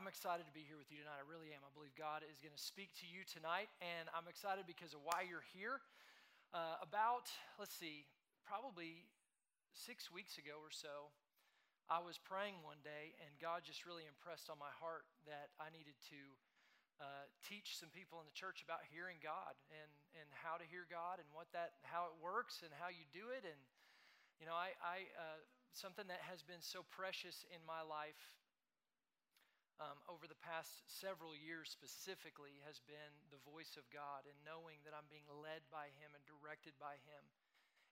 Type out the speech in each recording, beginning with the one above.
I'm excited to be here with you tonight. I really am. I believe God is going to speak to you tonight, and I'm excited because of why you're here. Uh, about, let's see, probably six weeks ago or so, I was praying one day, and God just really impressed on my heart that I needed to uh, teach some people in the church about hearing God and, and how to hear God and what that how it works and how you do it. And you know, I, I uh, something that has been so precious in my life um, over the past several years specifically has been the voice of God and knowing that I'm being led by Him and directed by Him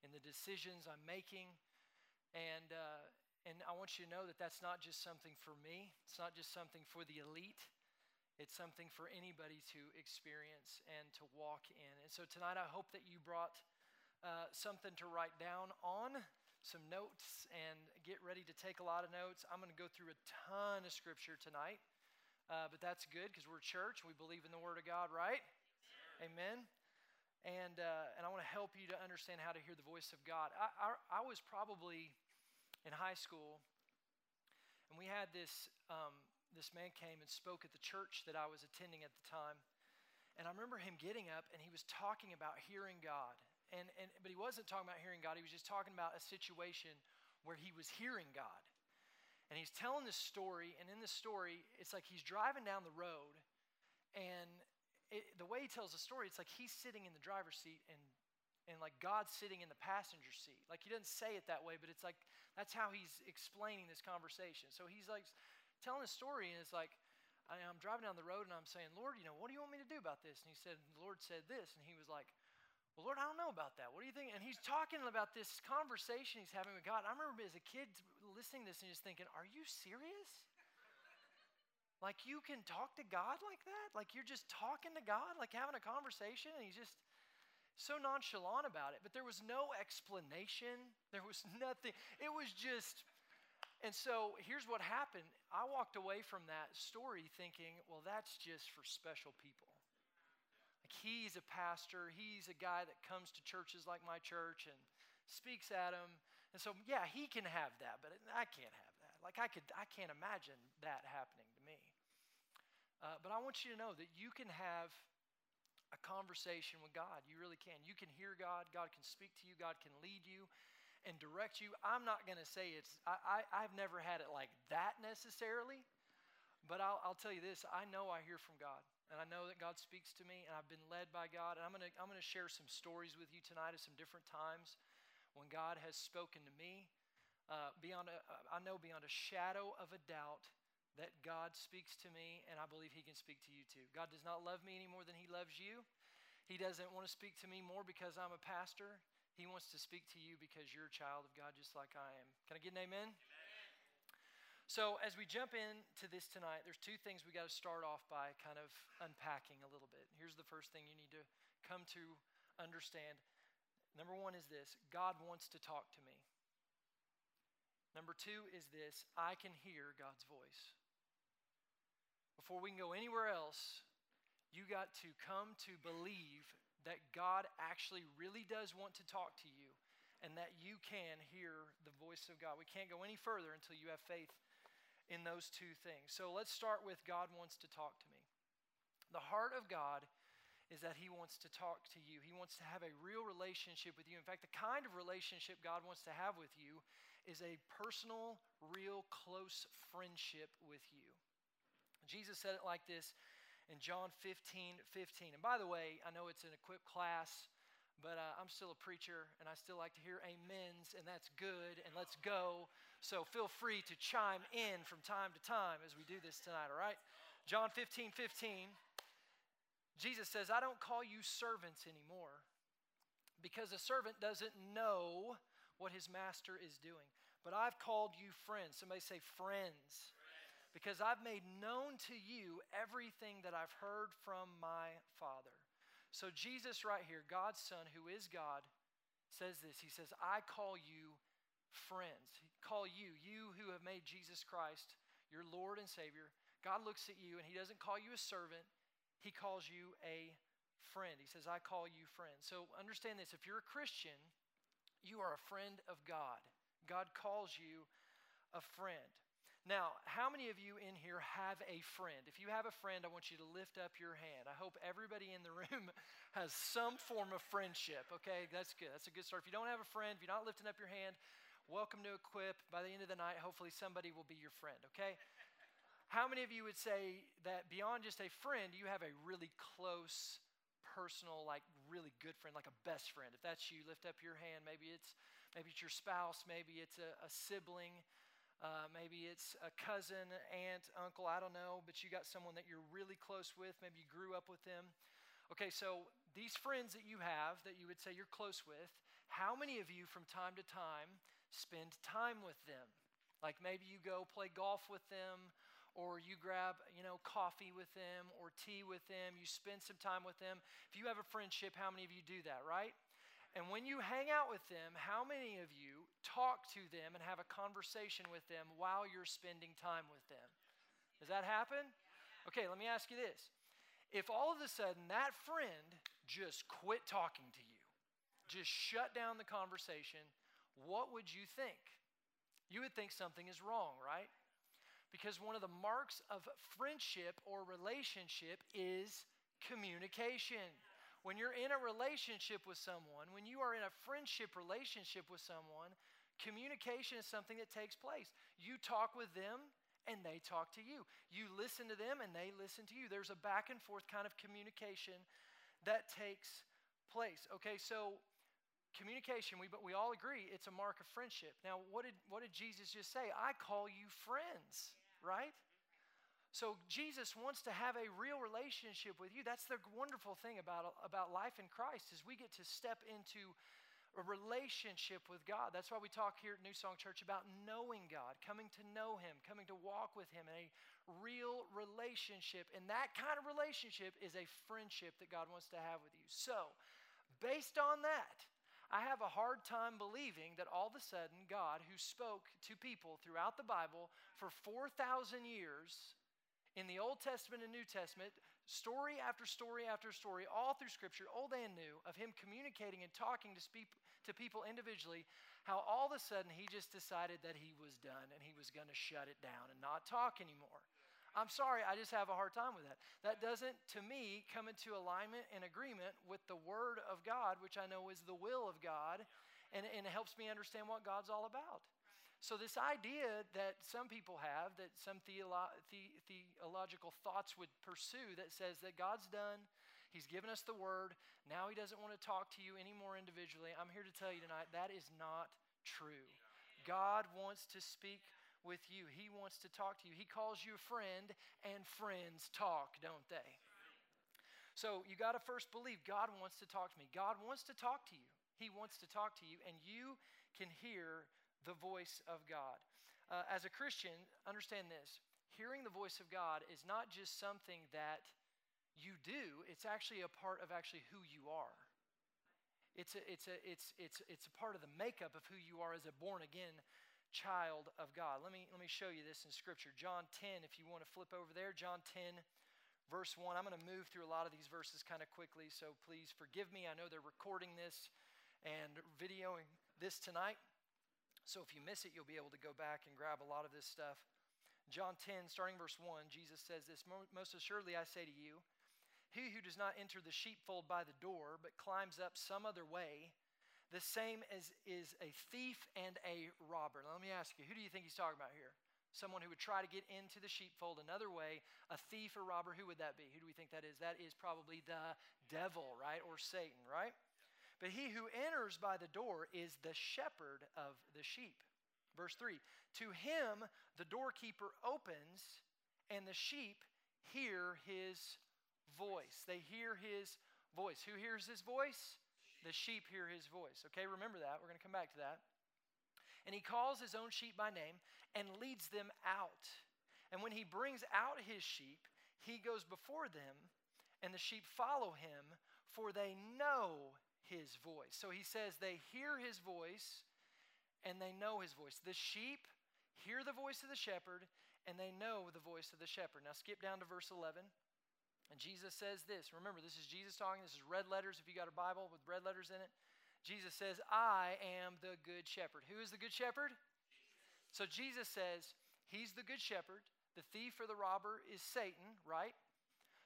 in the decisions I'm making. And, uh, and I want you to know that that's not just something for me, it's not just something for the elite. It's something for anybody to experience and to walk in. And so tonight, I hope that you brought uh, something to write down on, some notes, and get ready to take a lot of notes. I'm going to go through a ton of scripture tonight, uh, but that's good because we're church. We believe in the Word of God, right? Amen. And, uh, and I want to help you to understand how to hear the voice of God. I, I, I was probably in high school, and we had this, um, this man came and spoke at the church that I was attending at the time. And I remember him getting up and he was talking about hearing God. And, and, but he wasn't talking about hearing God, he was just talking about a situation where he was hearing God. And he's telling this story, and in this story, it's like he's driving down the road, and it, the way he tells the story, it's like he's sitting in the driver's seat and and like God's sitting in the passenger seat. Like he doesn't say it that way, but it's like that's how he's explaining this conversation. So he's like telling a story, and it's like I'm driving down the road and I'm saying, Lord, you know, what do you want me to do about this? And he said, the Lord said this, and he was like, Well, Lord, I don't know about that. What do you think? And he's talking about this conversation he's having with God. I remember as a kid listening to this and just thinking, Are you serious? Like you can talk to God like that? Like you're just talking to God, like having a conversation, and he's just so nonchalant about it. But there was no explanation. There was nothing. It was just. And so here's what happened. I walked away from that story thinking, well, that's just for special people. Like he's a pastor, he's a guy that comes to churches like my church and speaks at them. And so, yeah, he can have that, but I can't have that. Like I could, I can't imagine that happening to me. Uh, but I want you to know that you can have a conversation with God. You really can. You can hear God, God can speak to you, God can lead you and direct you. I'm not going to say it's, I, I, have never had it like that necessarily, but I'll, I'll tell you this I know I hear from God. And I know that God speaks to me, and I've been led by God. And I'm going to I'm going to share some stories with you tonight of some different times when God has spoken to me. Uh, beyond a, I know beyond a shadow of a doubt that God speaks to me, and I believe He can speak to you too. God does not love me any more than He loves you. He doesn't want to speak to me more because I'm a pastor. He wants to speak to you because you're a child of God just like I am. Can I get an amen? So, as we jump into this tonight, there's two things we got to start off by kind of unpacking a little bit. Here's the first thing you need to come to understand. Number one is this God wants to talk to me. Number two is this I can hear God's voice before we can go anywhere else, you got to come to believe that God actually really does want to talk to you and that you can hear the voice of God. We can't go any further until you have faith in those two things. So let's start with God wants to talk to me. The heart of God is that He wants to talk to you. He wants to have a real relationship with you. In fact, the kind of relationship God wants to have with you is a personal, real, close friendship with you. Jesus said it like this in John 15 15. And by the way, I know it's an Equip class, but uh, I'm still a preacher and I still like to hear amens, and that's good, and let's go. So feel free to chime in from time to time as we do this tonight, all right? John 15 15. Jesus says, I don't call you servants anymore because a servant doesn't know what his master is doing. But I've called you friends. Somebody say, friends because I've made known to you everything that I've heard from my Father. So, Jesus, right here, God's Son, who is God, says this He says, I call you friends. Call you, you who have made Jesus Christ your Lord and Savior. God looks at you and He doesn't call you a servant, He calls you a friend. He says, I call you friend. So, understand this if you're a Christian, you are a friend of God. God calls you a friend. Now, how many of you in here have a friend? If you have a friend, I want you to lift up your hand. I hope everybody in the room has some form of friendship. Okay, that's good. That's a good start. If you don't have a friend, if you're not lifting up your hand, welcome to Equip. By the end of the night, hopefully somebody will be your friend. Okay. How many of you would say that beyond just a friend, you have a really close, personal, like really good friend, like a best friend? If that's you, lift up your hand. Maybe it's maybe it's your spouse, maybe it's a, a sibling, uh, maybe it's a cousin, aunt, uncle, I don't know, but you got someone that you're really close with. Maybe you grew up with them. Okay, so these friends that you have that you would say you're close with, how many of you from time to time spend time with them? Like maybe you go play golf with them, or you grab, you know, coffee with them or tea with them, you spend some time with them. If you have a friendship, how many of you do that, right? And when you hang out with them, how many of you talk to them and have a conversation with them while you're spending time with them? Does that happen? Okay, let me ask you this. If all of a sudden that friend just quit talking to you, just shut down the conversation, what would you think? You would think something is wrong, right? Because one of the marks of friendship or relationship is communication. When you're in a relationship with someone, when you are in a friendship relationship with someone, communication is something that takes place. You talk with them and they talk to you. You listen to them and they listen to you. There's a back and forth kind of communication that takes place. Okay, so communication, we, but we all agree it's a mark of friendship. Now, what did, what did Jesus just say? I call you friends, right? So Jesus wants to have a real relationship with you. That's the wonderful thing about, about life in Christ is we get to step into a relationship with God. That's why we talk here at New Song Church about knowing God, coming to know Him, coming to walk with Him in a real relationship. And that kind of relationship is a friendship that God wants to have with you. So, based on that, I have a hard time believing that all of a sudden God, who spoke to people throughout the Bible for 4,000 years, in the Old Testament and New Testament, story after story after story, all through Scripture, Old and New, of him communicating and talking to, speak, to people individually, how all of a sudden he just decided that he was done and he was going to shut it down and not talk anymore. I'm sorry, I just have a hard time with that. That doesn't, to me, come into alignment and agreement with the Word of God, which I know is the will of God, and, and it helps me understand what God's all about. So, this idea that some people have, that some theolo- the- theological thoughts would pursue, that says that God's done, He's given us the word, now He doesn't want to talk to you anymore individually, I'm here to tell you tonight that is not true. God wants to speak with you, He wants to talk to you. He calls you a friend, and friends talk, don't they? So, you got to first believe God wants to talk to me. God wants to talk to you. He wants to talk to you, and you can hear the voice of God. Uh, as a Christian, understand this hearing the voice of God is not just something that you do, it's actually a part of actually who you are. It's a, it's, a, it's, it's, it's a part of the makeup of who you are as a born again child of God. Let me, let me show you this in Scripture. John 10, if you want to flip over there, John 10, verse 1. I'm going to move through a lot of these verses kind of quickly, so please forgive me. I know they're recording this and videoing this tonight. So if you miss it, you'll be able to go back and grab a lot of this stuff. John 10, starting verse 1, Jesus says this Most assuredly I say to you, he who does not enter the sheepfold by the door, but climbs up some other way, the same as is a thief and a robber. Now, let me ask you, who do you think he's talking about here? Someone who would try to get into the sheepfold another way, a thief or robber, who would that be? Who do we think that is? That is probably the devil, right? Or Satan, right? But he who enters by the door is the shepherd of the sheep. Verse 3 To him the doorkeeper opens, and the sheep hear his voice. They hear his voice. Who hears his voice? The sheep hear his voice. Okay, remember that. We're going to come back to that. And he calls his own sheep by name and leads them out. And when he brings out his sheep, he goes before them, and the sheep follow him, for they know his voice. So he says they hear his voice and they know his voice. The sheep hear the voice of the shepherd and they know the voice of the shepherd. Now skip down to verse 11. And Jesus says this. Remember, this is Jesus talking. This is red letters if you got a Bible with red letters in it. Jesus says, I am the good shepherd. Who is the good shepherd? So Jesus says, He's the good shepherd. The thief or the robber is Satan, right?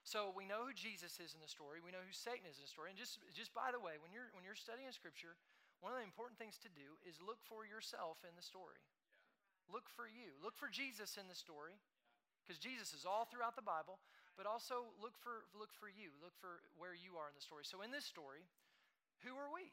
So we know who Jesus is in the story. We know who Satan is in the story. And just, just by the way, when you're, when you're studying Scripture, one of the important things to do is look for yourself in the story. Yeah. Look for you. Look for Jesus in the story, because Jesus is all throughout the Bible. But also look for look for you. Look for where you are in the story. So in this story, who are we?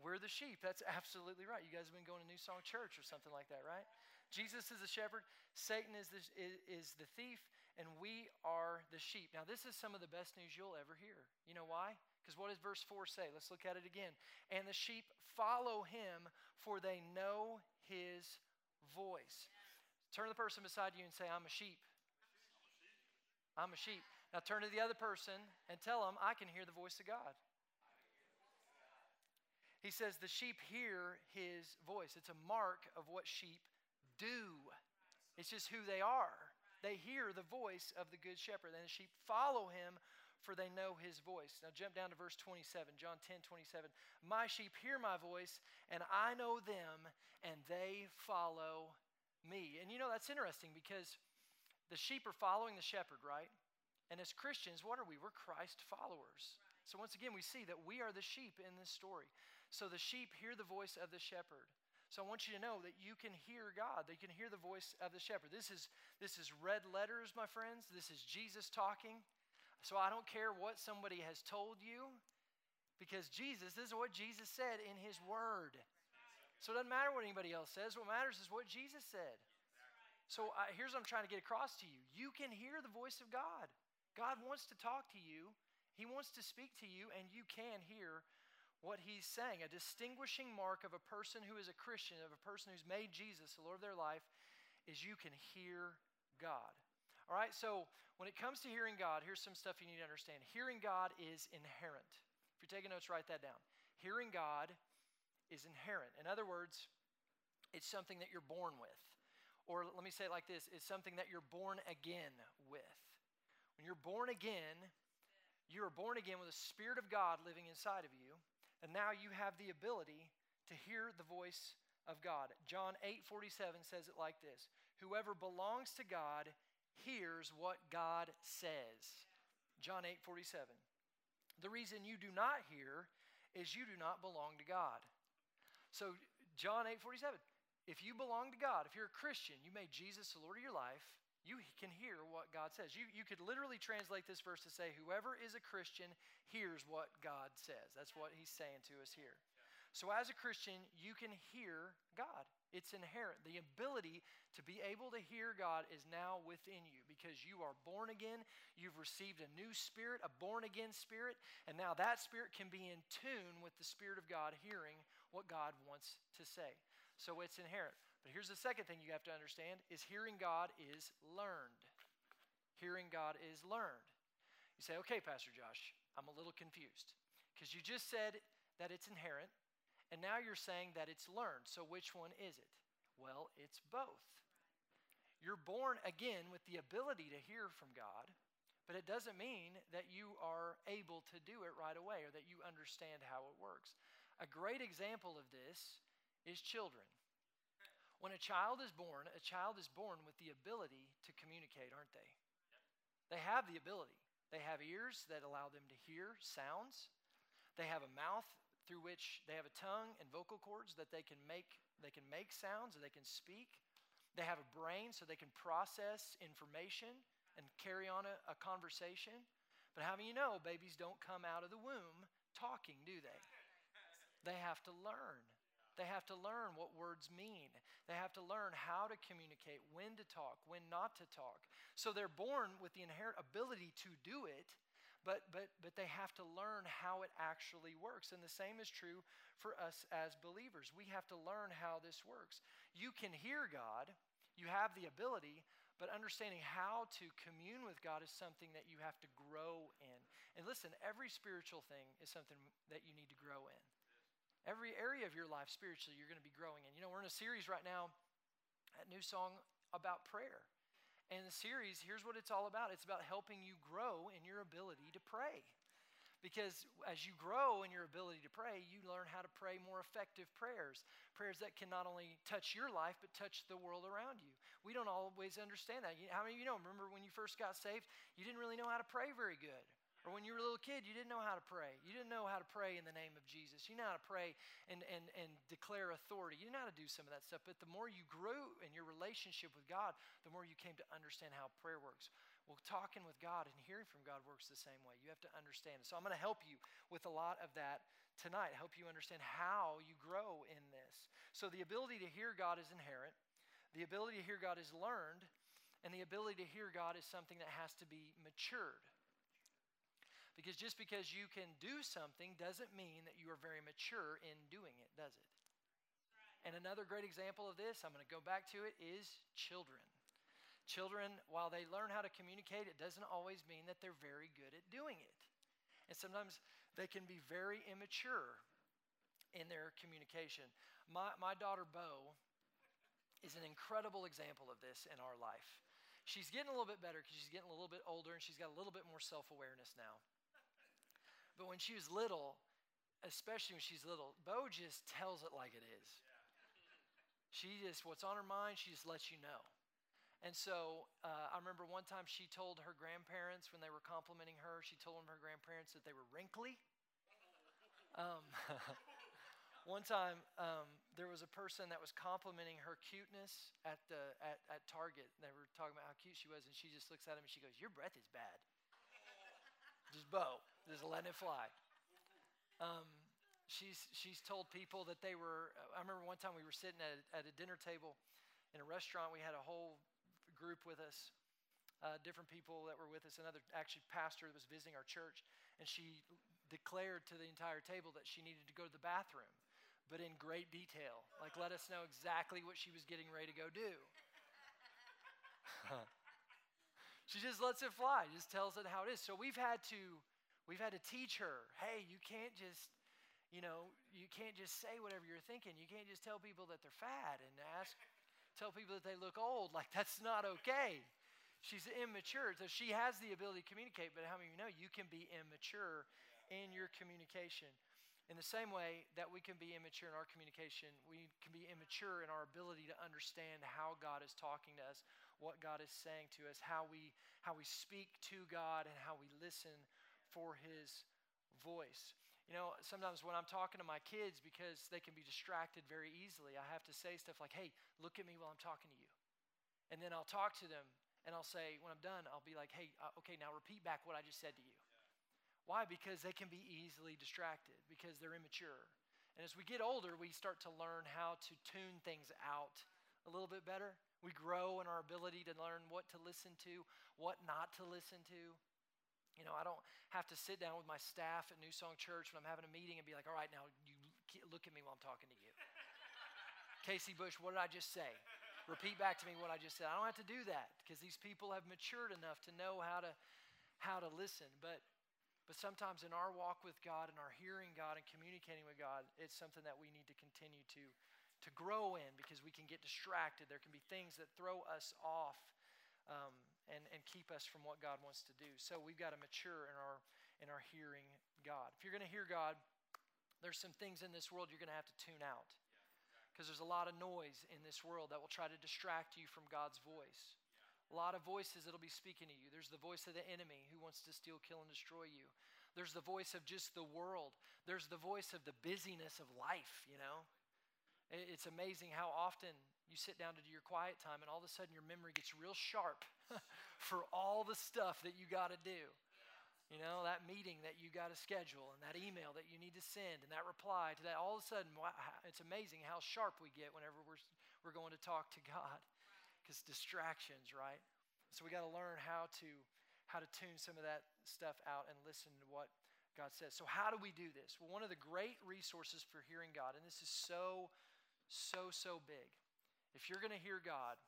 We're the sheep. That's absolutely right. You guys have been going to New Song Church or something like that, right? Jesus is the shepherd, Satan is the, is, the thief, and we are the sheep. Now, this is some of the best news you'll ever hear. You know why? Because what does verse 4 say? Let's look at it again. And the sheep follow him, for they know his voice. Turn to the person beside you and say, I'm a sheep. I'm a sheep. Now turn to the other person and tell them, I can hear the voice of God. He says the sheep hear his voice. It's a mark of what sheep do, it's just who they are. They hear the voice of the good shepherd, and the sheep follow him for they know his voice. Now jump down to verse 27, John 10 27. My sheep hear my voice, and I know them, and they follow me. And you know, that's interesting because the sheep are following the shepherd, right? And as Christians, what are we? We're Christ followers. So once again, we see that we are the sheep in this story. So the sheep hear the voice of the shepherd. So I want you to know that you can hear God, that you can hear the voice of the shepherd. This is, this is red letters, my friends. This is Jesus talking. So I don't care what somebody has told you, because Jesus, this is what Jesus said in his word. So it doesn't matter what anybody else says. What matters is what Jesus said. So uh, here's what I'm trying to get across to you you can hear the voice of God. God wants to talk to you, He wants to speak to you, and you can hear what he's saying. A distinguishing mark of a person who is a Christian, of a person who's made Jesus the Lord of their life, is you can hear God. All right, so when it comes to hearing God, here's some stuff you need to understand. Hearing God is inherent. If you're taking notes, write that down. Hearing God is inherent. In other words, it's something that you're born with. Or let me say it like this it's something that you're born again with. When you're born again, you are born again with the Spirit of God living inside of you. And now you have the ability to hear the voice of God. John 8 47 says it like this Whoever belongs to God hears what God says. John 8 47. The reason you do not hear is you do not belong to God. So, John 8 47. If you belong to God, if you're a Christian, you made Jesus the Lord of your life, you can hear what God says. You, you could literally translate this verse to say, Whoever is a Christian hears what God says. That's what he's saying to us here. So, as a Christian, you can hear God. It's inherent. The ability to be able to hear God is now within you because you are born again. You've received a new spirit, a born again spirit, and now that spirit can be in tune with the Spirit of God, hearing what God wants to say. So, it's inherent. But here's the second thing you have to understand is hearing God is learned. Hearing God is learned. You say, okay, Pastor Josh, I'm a little confused. Because you just said that it's inherent, and now you're saying that it's learned. So which one is it? Well, it's both. You're born again with the ability to hear from God, but it doesn't mean that you are able to do it right away or that you understand how it works. A great example of this is children. When a child is born, a child is born with the ability to communicate, aren't they? They have the ability. They have ears that allow them to hear sounds. They have a mouth through which they have a tongue and vocal cords that they can make they can make sounds and they can speak. They have a brain so they can process information and carry on a, a conversation. But how many you know babies don't come out of the womb talking, do they? They have to learn. They have to learn what words mean. They have to learn how to communicate, when to talk, when not to talk. So they're born with the inherent ability to do it, but, but, but they have to learn how it actually works. And the same is true for us as believers. We have to learn how this works. You can hear God, you have the ability, but understanding how to commune with God is something that you have to grow in. And listen, every spiritual thing is something that you need to grow in. Every area of your life spiritually, you're going to be growing in. You know, we're in a series right now a New Song about prayer. And the series, here's what it's all about it's about helping you grow in your ability to pray. Because as you grow in your ability to pray, you learn how to pray more effective prayers. Prayers that can not only touch your life, but touch the world around you. We don't always understand that. How many of you know? Remember when you first got saved, you didn't really know how to pray very good. Or when you were a little kid, you didn't know how to pray. You didn't know how to pray in the name of Jesus. You know how to pray and, and, and declare authority. You know how to do some of that stuff. But the more you grew in your relationship with God, the more you came to understand how prayer works. Well, talking with God and hearing from God works the same way. You have to understand. it. So I'm going to help you with a lot of that tonight, help you understand how you grow in this. So the ability to hear God is inherent, the ability to hear God is learned, and the ability to hear God is something that has to be matured. Because just because you can do something doesn't mean that you are very mature in doing it, does it? And another great example of this, I'm going to go back to it, is children. Children, while they learn how to communicate, it doesn't always mean that they're very good at doing it. And sometimes they can be very immature in their communication. My, my daughter, Bo, is an incredible example of this in our life. She's getting a little bit better because she's getting a little bit older and she's got a little bit more self awareness now. But when she was little, especially when she's little, Bo just tells it like it is. She just, what's on her mind, she just lets you know. And so uh, I remember one time she told her grandparents when they were complimenting her, she told them her grandparents that they were wrinkly. Um, one time um, there was a person that was complimenting her cuteness at, the, at, at Target. They were talking about how cute she was, and she just looks at him and she goes, Your breath is bad. just Bo, just letting it fly. Um, she's, she's told people that they were, I remember one time we were sitting at, at a dinner table in a restaurant. We had a whole group with us, uh, different people that were with us, another actually pastor that was visiting our church, and she declared to the entire table that she needed to go to the bathroom, but in great detail. Like, let us know exactly what she was getting ready to go do. she just lets it fly, just tells it how it is. So we've had to, we've had to teach her, hey, you can't just you know, you can't just say whatever you're thinking. You can't just tell people that they're fat and ask tell people that they look old. Like, that's not okay. She's immature. So she has the ability to communicate, but how many of you know you can be immature in your communication? In the same way that we can be immature in our communication, we can be immature in our ability to understand how God is talking to us, what God is saying to us, how we, how we speak to God, and how we listen for His voice. You know, sometimes when I'm talking to my kids, because they can be distracted very easily, I have to say stuff like, hey, look at me while I'm talking to you. And then I'll talk to them and I'll say, when I'm done, I'll be like, hey, uh, okay, now repeat back what I just said to you. Yeah. Why? Because they can be easily distracted, because they're immature. And as we get older, we start to learn how to tune things out a little bit better. We grow in our ability to learn what to listen to, what not to listen to. You know, I don't have to sit down with my staff at New Song Church when I'm having a meeting and be like, all right, now you look at me while I'm talking to you. Casey Bush, what did I just say? Repeat back to me what I just said. I don't have to do that because these people have matured enough to know how to how to listen. But but sometimes in our walk with God and our hearing God and communicating with God, it's something that we need to continue to to grow in because we can get distracted. There can be things that throw us off. Um, and, and keep us from what God wants to do. So we've got to mature in our in our hearing God. If you're going to hear God, there's some things in this world you're going to have to tune out. Because there's a lot of noise in this world that will try to distract you from God's voice. A lot of voices that'll be speaking to you. There's the voice of the enemy who wants to steal, kill, and destroy you. There's the voice of just the world. There's the voice of the busyness of life, you know. It's amazing how often you sit down to do your quiet time and all of a sudden your memory gets real sharp for all the stuff that you got to do. You know, that meeting that you got to schedule and that email that you need to send and that reply to that. All of a sudden, it's amazing how sharp we get whenever we're, we're going to talk to God because distractions, right? So we got to learn how to how to tune some of that stuff out and listen to what God says. So how do we do this? Well, one of the great resources for hearing God, and this is so, so, so big. If you're going to hear God,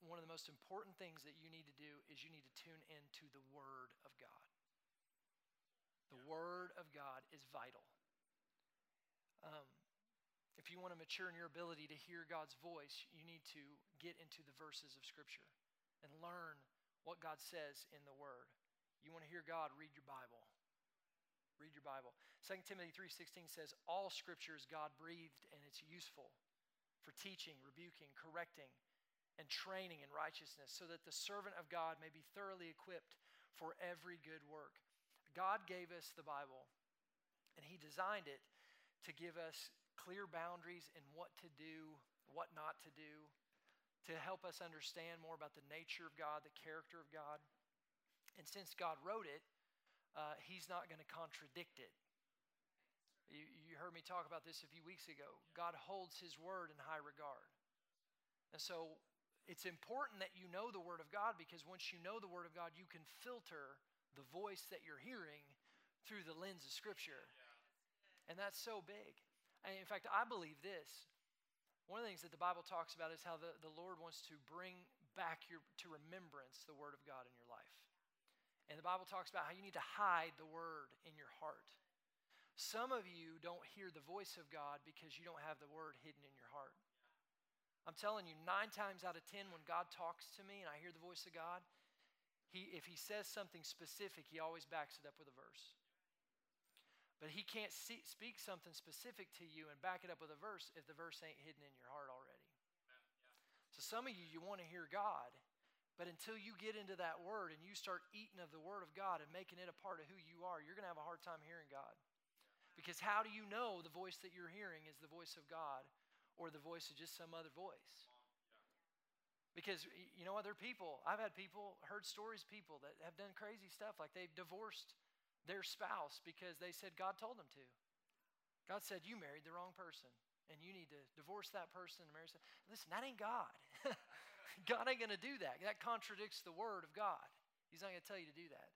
one of the most important things that you need to do is you need to tune into the Word of God. The Word of God is vital. Um, if you want to mature in your ability to hear God's voice, you need to get into the verses of Scripture and learn what God says in the Word. You want to hear God, read your Bible. Read your Bible. 2 Timothy 3:16 says all scripture is God-breathed and it's useful for teaching, rebuking, correcting, and training in righteousness so that the servant of God may be thoroughly equipped for every good work. God gave us the Bible and he designed it to give us clear boundaries in what to do, what not to do, to help us understand more about the nature of God, the character of God. And since God wrote it, uh, He's not going to contradict it. You, you heard me talk about this a few weeks ago. God holds His word in high regard. And so it's important that you know the Word of God because once you know the Word of God, you can filter the voice that you're hearing through the lens of Scripture. And that's so big. And in fact, I believe this. One of the things that the Bible talks about is how the, the Lord wants to bring back your, to remembrance the Word of God in your life. And the Bible talks about how you need to hide the Word in your heart. Some of you don't hear the voice of God because you don't have the Word hidden in your heart. I'm telling you, nine times out of ten, when God talks to me and I hear the voice of God, he, if He says something specific, He always backs it up with a verse. But He can't see, speak something specific to you and back it up with a verse if the verse ain't hidden in your heart already. So some of you, you want to hear God, but until you get into that word and you start eating of the word of God and making it a part of who you are, you're going to have a hard time hearing God. Because how do you know the voice that you're hearing is the voice of God or the voice of just some other voice? Because you know other people, I've had people heard stories people that have done crazy stuff like they've divorced their spouse because they said God told them to. God said you married the wrong person and you need to divorce that person and marry. someone. Listen, that ain't God. God ain't going to do that. That contradicts the word of God. He's not going to tell you to do that.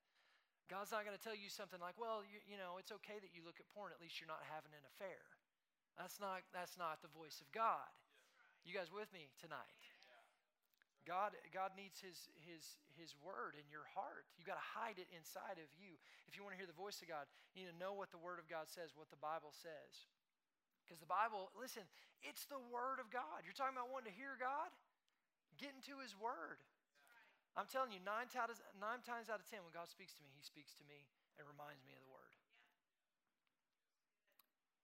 God's not going to tell you something like, well, you, you, know, it's okay that you look at porn. At least you're not having an affair. That's not, that's not the voice of God. You guys with me tonight? God, God needs his, his, his word in your heart. You got to hide it inside of you. If you want to hear the voice of God, you need to know what the word of God says, what the Bible says. Because the Bible, listen, it's the word of God. You're talking about wanting to hear God? Get into His Word. I'm telling you, nine, times, nine times out of ten, when God speaks to me, He speaks to me and reminds me of the Word.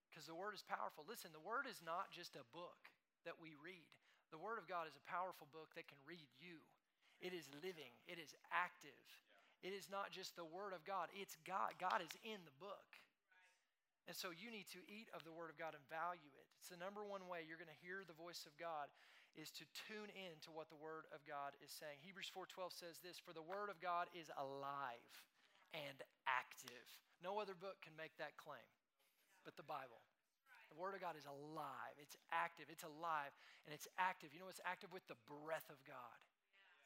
Because the Word is powerful. Listen, the Word is not just a book that we read, the Word of God is a powerful book that can read you. It is living, it is active. It is not just the Word of God, it's God. God is in the book. And so you need to eat of the Word of God and value it. It's the number one way you're going to hear the voice of God is to tune in to what the word of God is saying. Hebrews 4:12 says this, "For the word of God is alive and active." No other book can make that claim but the Bible. The word of God is alive. It's active. It's alive and it's active. You know it's active with the breath of God.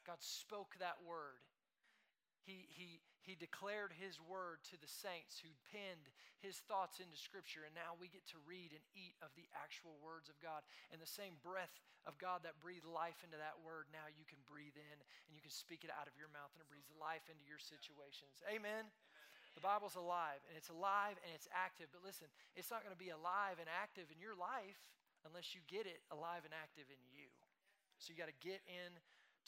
God spoke that word he, he, he declared his word to the saints who penned his thoughts into Scripture, and now we get to read and eat of the actual words of God. And the same breath of God that breathed life into that word, now you can breathe in and you can speak it out of your mouth, and it breathes life into your situations. Amen? Amen. The Bible's alive, and it's alive and it's active. But listen, it's not going to be alive and active in your life unless you get it alive and active in you. So you got to get in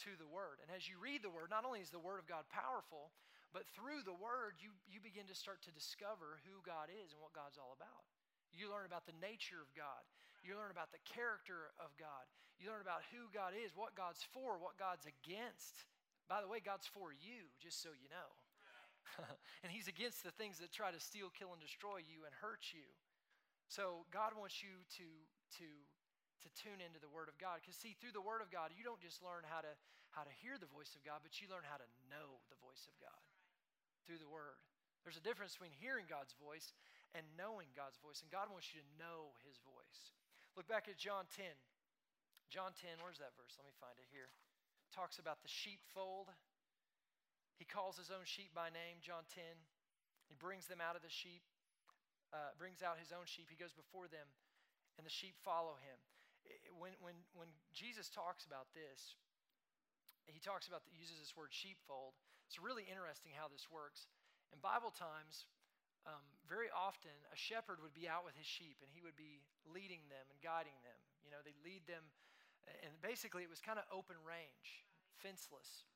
to the Word. And as you read the Word, not only is the Word of God powerful, but through the Word, you, you begin to start to discover who God is and what God's all about. You learn about the nature of God. You learn about the character of God. You learn about who God is, what God's for, what God's against. By the way, God's for you, just so you know. and He's against the things that try to steal, kill, and destroy you and hurt you. So God wants you to, to to tune into the Word of God. Because, see, through the Word of God, you don't just learn how to, how to hear the voice of God, but you learn how to know the voice of God through the Word. There's a difference between hearing God's voice and knowing God's voice, and God wants you to know His voice. Look back at John 10. John 10, where's that verse? Let me find it here. Talks about the sheepfold. He calls his own sheep by name, John 10. He brings them out of the sheep, uh, brings out his own sheep. He goes before them, and the sheep follow him when, when, when Jesus talks about this, he talks about, the, uses this word sheepfold. It's really interesting how this works. In Bible times, um, very often a shepherd would be out with his sheep and he would be leading them and guiding them. You know, they lead them, and basically it was kind of open range, fenceless.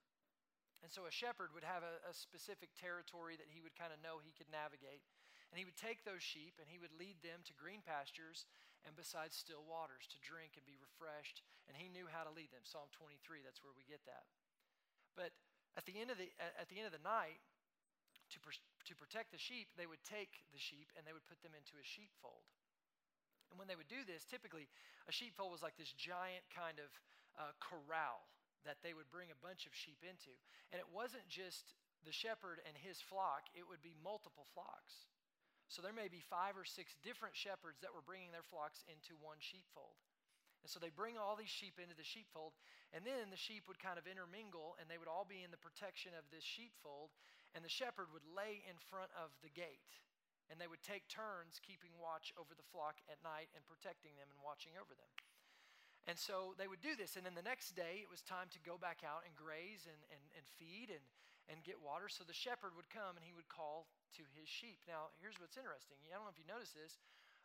And so a shepherd would have a, a specific territory that he would kind of know he could navigate. And he would take those sheep and he would lead them to green pastures and beside still waters to drink and be refreshed. And he knew how to lead them. Psalm 23, that's where we get that. But at the end of the, at the, end of the night, to, to protect the sheep, they would take the sheep and they would put them into a sheepfold. And when they would do this, typically a sheepfold was like this giant kind of uh, corral that they would bring a bunch of sheep into. And it wasn't just the shepherd and his flock, it would be multiple flocks. So there may be five or six different shepherds that were bringing their flocks into one sheepfold. And so they bring all these sheep into the sheepfold, and then the sheep would kind of intermingle, and they would all be in the protection of this sheepfold, and the shepherd would lay in front of the gate and they would take turns keeping watch over the flock at night and protecting them and watching over them. And so they would do this. And then the next day, it was time to go back out and graze and, and, and feed and, and get water. So the shepherd would come and he would call to his sheep. Now, here's what's interesting. I don't know if you notice this,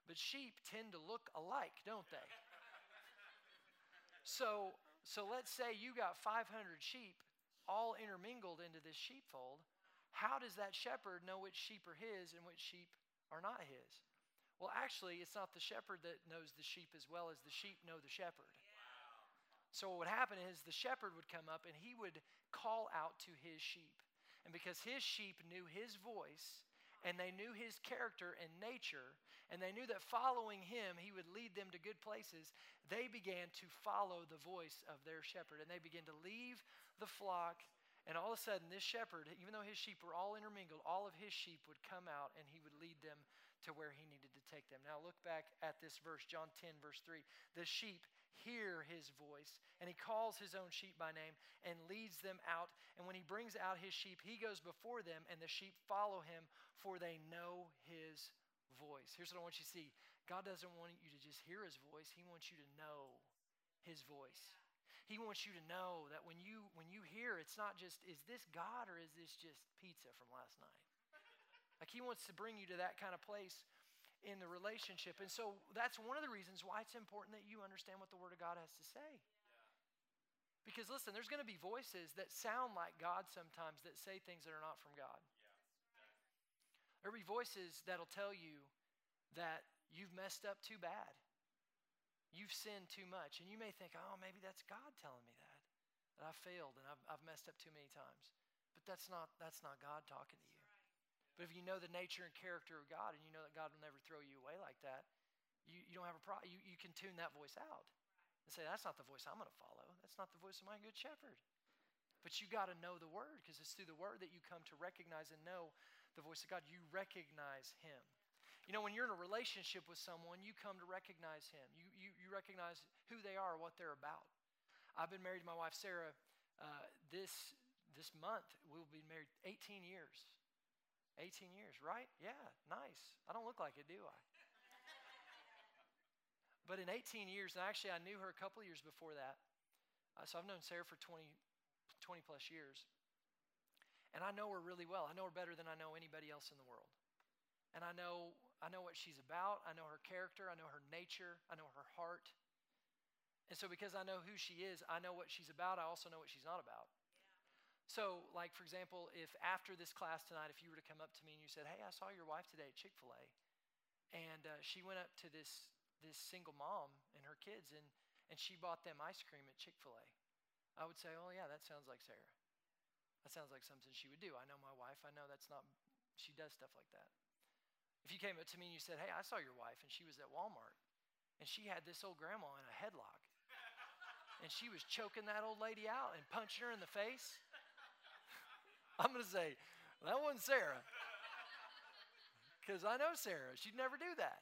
but sheep tend to look alike, don't they? so, so let's say you got 500 sheep all intermingled into this sheepfold how does that shepherd know which sheep are his and which sheep are not his? Well, actually, it's not the shepherd that knows the sheep as well as the sheep know the shepherd. So, what would happen is the shepherd would come up and he would call out to his sheep. And because his sheep knew his voice and they knew his character and nature, and they knew that following him he would lead them to good places, they began to follow the voice of their shepherd. And they began to leave the flock and all of a sudden, this shepherd, even though his sheep were all intermingled, all of his sheep would come out and he would lead them to where he needed to take them. Now, look back at this verse, John 10, verse 3. The sheep hear his voice, and he calls his own sheep by name and leads them out. And when he brings out his sheep, he goes before them, and the sheep follow him, for they know his voice. Here's what I want you to see God doesn't want you to just hear his voice, he wants you to know his voice. He wants you to know that when you when you hear, it's not just is this God or is this just pizza from last night? Like he wants to bring you to that kind of place in the relationship. And so that's one of the reasons why it's important that you understand what the Word of God has to say. Because listen, there's going to be voices that sound like God sometimes that say things that are not from God. There'll be voices that'll tell you that you've messed up too bad. You've sinned too much. And you may think, oh, maybe that's God telling me that. That I failed and I've, I've messed up too many times. But that's not, that's not God talking to you. But if you know the nature and character of God and you know that God will never throw you away like that, you, you don't have a problem. You, you can tune that voice out and say, that's not the voice I'm going to follow. That's not the voice of my good shepherd. But you got to know the word because it's through the word that you come to recognize and know the voice of God. You recognize him. You know, when you're in a relationship with someone, you come to recognize him. You, you, you recognize who they are, what they're about. I've been married to my wife, Sarah, uh, this, this month. We'll be married 18 years. 18 years, right? Yeah, nice. I don't look like it, do I? but in 18 years, and actually I knew her a couple years before that. Uh, so I've known Sarah for 20, 20 plus years. And I know her really well. I know her better than I know anybody else in the world. And I know I know what she's about. I know her character. I know her nature. I know her heart. And so, because I know who she is, I know what she's about. I also know what she's not about. So, like, for example, if after this class tonight, if you were to come up to me and you said, Hey, I saw your wife today at Chick fil A, and uh, she went up to this, this single mom and her kids, and, and she bought them ice cream at Chick fil A, I would say, Oh, yeah, that sounds like Sarah. That sounds like something she would do. I know my wife. I know that's not, she does stuff like that. If you came up to me and you said, Hey, I saw your wife, and she was at Walmart, and she had this old grandma in a headlock, and she was choking that old lady out and punching her in the face, I'm going to say, That wasn't Sarah. Because I know Sarah. She'd never do that.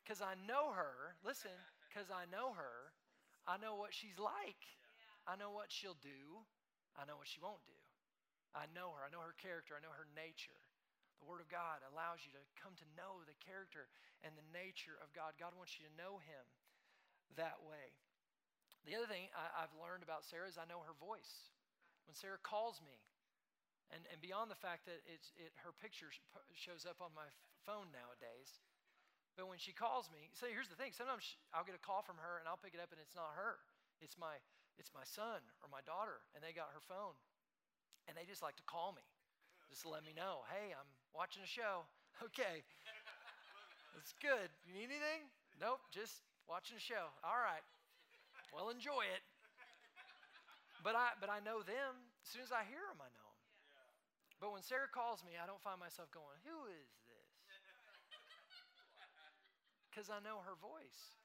Because I know her. Listen, because I know her, I know what she's like. I know what she'll do. I know what she won't do. I know her. I know her character. I know her nature. The Word of God allows you to come to know the character and the nature of God. God wants you to know Him that way. The other thing I, have learned about Sarah is I know her voice. When Sarah calls me, and, and beyond the fact that it's, it, her picture shows up on my phone nowadays, but when she calls me, so here's the thing sometimes I'll get a call from her and I'll pick it up and it's not her. It's my, it's my son or my daughter, and they got her phone. And they just like to call me, just let me know, hey, I'm watching a show. Okay, that's good. You need anything? Nope, just watching a show. All right. Well, enjoy it. But I, but I know them. As soon as I hear them, I know. But when Sarah calls me, I don't find myself going, Who is this? Because I know her voice.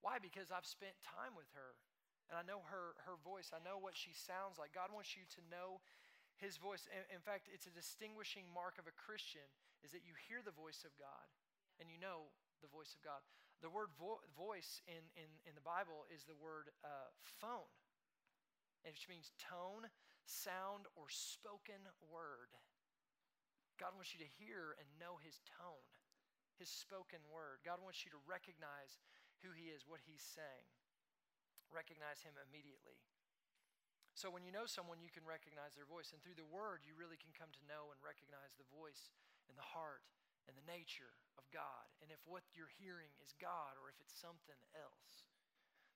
Why? Because I've spent time with her and I know her, her voice. I know what she sounds like. God wants you to know his voice. In, in fact, it's a distinguishing mark of a Christian is that you hear the voice of God and you know the voice of God. The word vo- voice in, in, in the Bible is the word uh, phone, which means tone, sound, or spoken word. God wants you to hear and know his tone, his spoken word. God wants you to recognize who he is, what he's saying recognize him immediately. So when you know someone, you can recognize their voice. And through the word, you really can come to know and recognize the voice and the heart and the nature of God. And if what you're hearing is God or if it's something else.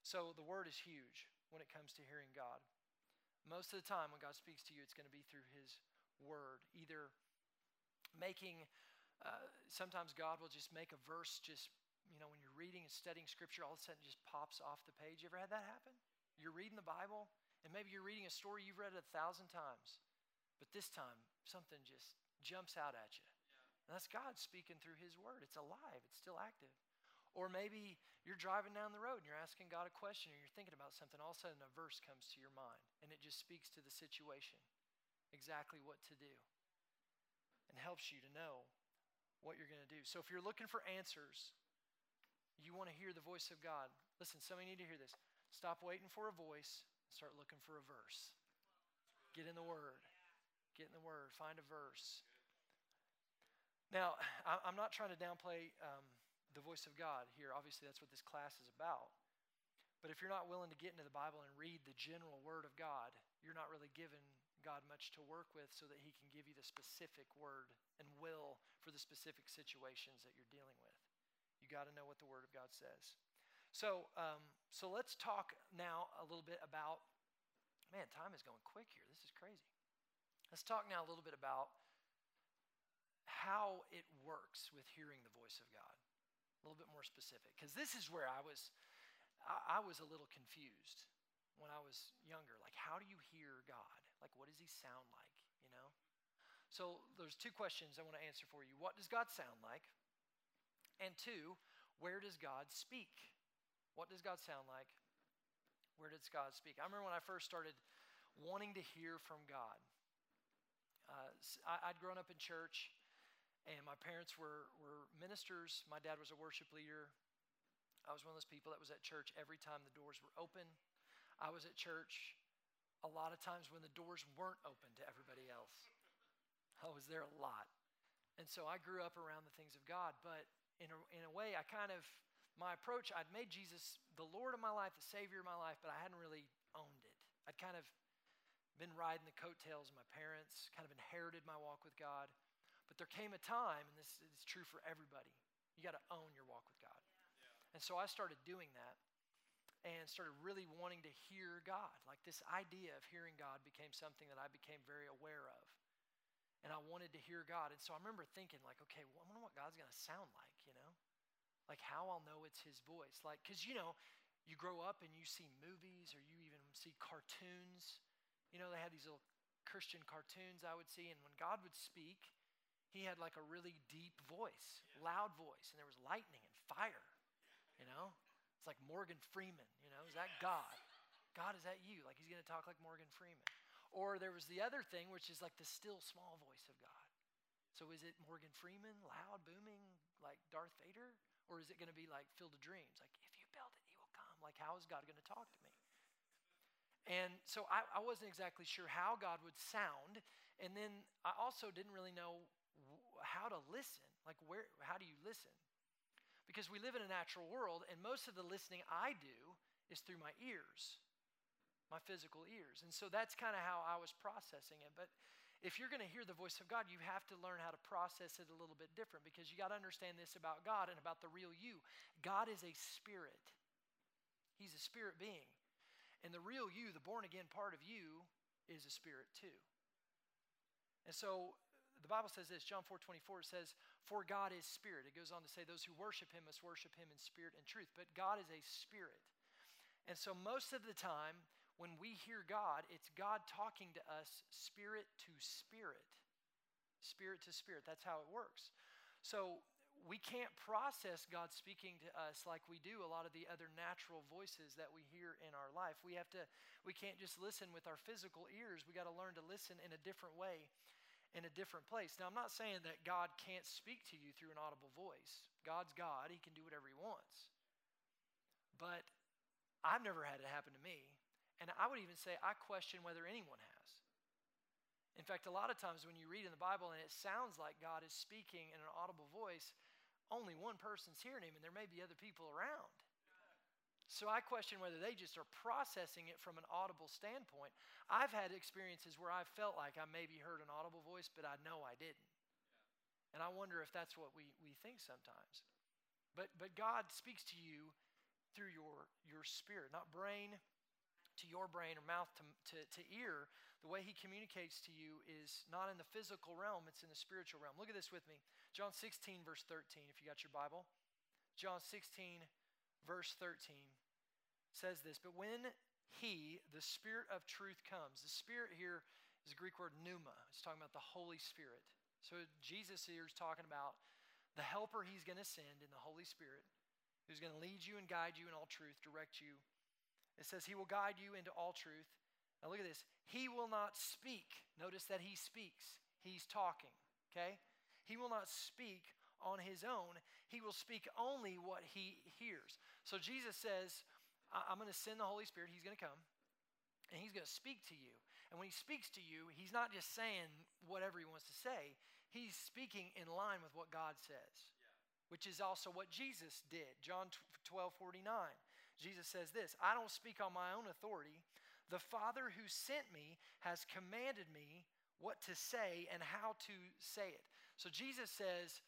So the word is huge when it comes to hearing God. Most of the time, when God speaks to you, it's going to be through his word, either making, uh, sometimes God will just make a verse just you know, when you're reading and studying scripture, all of a sudden it just pops off the page. You ever had that happen? You're reading the Bible, and maybe you're reading a story you've read a thousand times, but this time something just jumps out at you. And that's God speaking through His Word. It's alive, it's still active. Or maybe you're driving down the road and you're asking God a question or you're thinking about something. All of a sudden, a verse comes to your mind and it just speaks to the situation, exactly what to do, and helps you to know what you're going to do. So if you're looking for answers, you want to hear the voice of God. Listen, some of need to hear this. Stop waiting for a voice start looking for a verse. Get in the Word. Get in the Word. Find a verse. Now, I'm not trying to downplay um, the voice of God here. Obviously, that's what this class is about. But if you're not willing to get into the Bible and read the general Word of God, you're not really giving God much to work with so that He can give you the specific word and will for the specific situations that you're dealing with You got to know what the Word of God says. So, um, so let's talk now a little bit about. Man, time is going quick here. This is crazy. Let's talk now a little bit about how it works with hearing the voice of God. A little bit more specific, because this is where I was. I, I was a little confused when I was younger. Like, how do you hear God? Like, what does He sound like? You know. So there's two questions I want to answer for you. What does God sound like? And two, where does God speak? What does God sound like? Where does God speak? I remember when I first started wanting to hear from God. Uh, I, would grown up in church, and my parents were, were ministers. My dad was a worship leader. I was one of those people that was at church every time the doors were open. I was at church a lot of times when the doors weren't open to everybody else. I was there a lot. And so I grew up around the things of God, but in a, in a way, I kind of, my approach, I'd made Jesus the Lord of my life, the Savior of my life, but I hadn't really owned it. I'd kind of been riding the coattails of my parents, kind of inherited my walk with God. There came a time, and this is true for everybody, you got to own your walk with God. Yeah. And so I started doing that and started really wanting to hear God. Like this idea of hearing God became something that I became very aware of and I wanted to hear God. And so I remember thinking, like, okay, well, I wonder what God's going to sound like, you know? Like how I'll know it's his voice. Like, because, you know, you grow up and you see movies or you even see cartoons. You know, they had these little Christian cartoons I would see. And when God would speak, he had like a really deep voice, loud voice, and there was lightning and fire, you know? It's like Morgan Freeman, you know? Is that God? God, is that you? Like he's going to talk like Morgan Freeman. Or there was the other thing, which is like the still small voice of God. So is it Morgan Freeman, loud, booming, like Darth Vader? Or is it going to be like Field of Dreams? Like, if you build it, he will come. Like, how is God going to talk to me? And so I, I wasn't exactly sure how God would sound. And then I also didn't really know how to listen. Like, where, how do you listen? Because we live in a natural world, and most of the listening I do is through my ears my physical ears. And so that's kind of how I was processing it. But if you're going to hear the voice of God, you have to learn how to process it a little bit different because you got to understand this about God and about the real you. God is a spirit, He's a spirit being. And the real you, the born again part of you, is a spirit too. And so the Bible says this, John 4 24, it says, For God is spirit. It goes on to say, Those who worship him must worship him in spirit and truth. But God is a spirit. And so most of the time, when we hear God, it's God talking to us spirit to spirit. Spirit to spirit. That's how it works. So we can't process God speaking to us like we do a lot of the other natural voices that we hear in our life. We have to we can't just listen with our physical ears. We got to learn to listen in a different way in a different place. Now, I'm not saying that God can't speak to you through an audible voice. God's God, He can do whatever He wants. But I've never had it happen to me. And I would even say I question whether anyone has. In fact, a lot of times when you read in the Bible and it sounds like God is speaking in an audible voice, only one person's hearing Him, and there may be other people around. So I question whether they just are processing it from an audible standpoint. I've had experiences where I felt like I maybe heard an audible voice, but I know I didn't. And I wonder if that's what we, we think sometimes. But, but God speaks to you through your, your spirit, not brain to your brain or mouth to, to, to ear. The way He communicates to you is not in the physical realm, it's in the spiritual realm. Look at this with me. John 16, verse 13, if you got your Bible. John 16, verse 13 says this But when He, the Spirit of truth, comes, the Spirit here is the Greek word pneuma. It's talking about the Holy Spirit. So Jesus here is talking about the helper He's going to send in the Holy Spirit, who's going to lead you and guide you in all truth, direct you. It says He will guide you into all truth. Now look at this. He will not speak. Notice that He speaks, He's talking, okay? He will not speak on his own. He will speak only what he hears. So Jesus says, I'm going to send the Holy Spirit. He's going to come and he's going to speak to you. And when he speaks to you, he's not just saying whatever he wants to say, he's speaking in line with what God says, yeah. which is also what Jesus did. John 12 49. Jesus says this I don't speak on my own authority. The Father who sent me has commanded me what to say and how to say it. So Jesus says,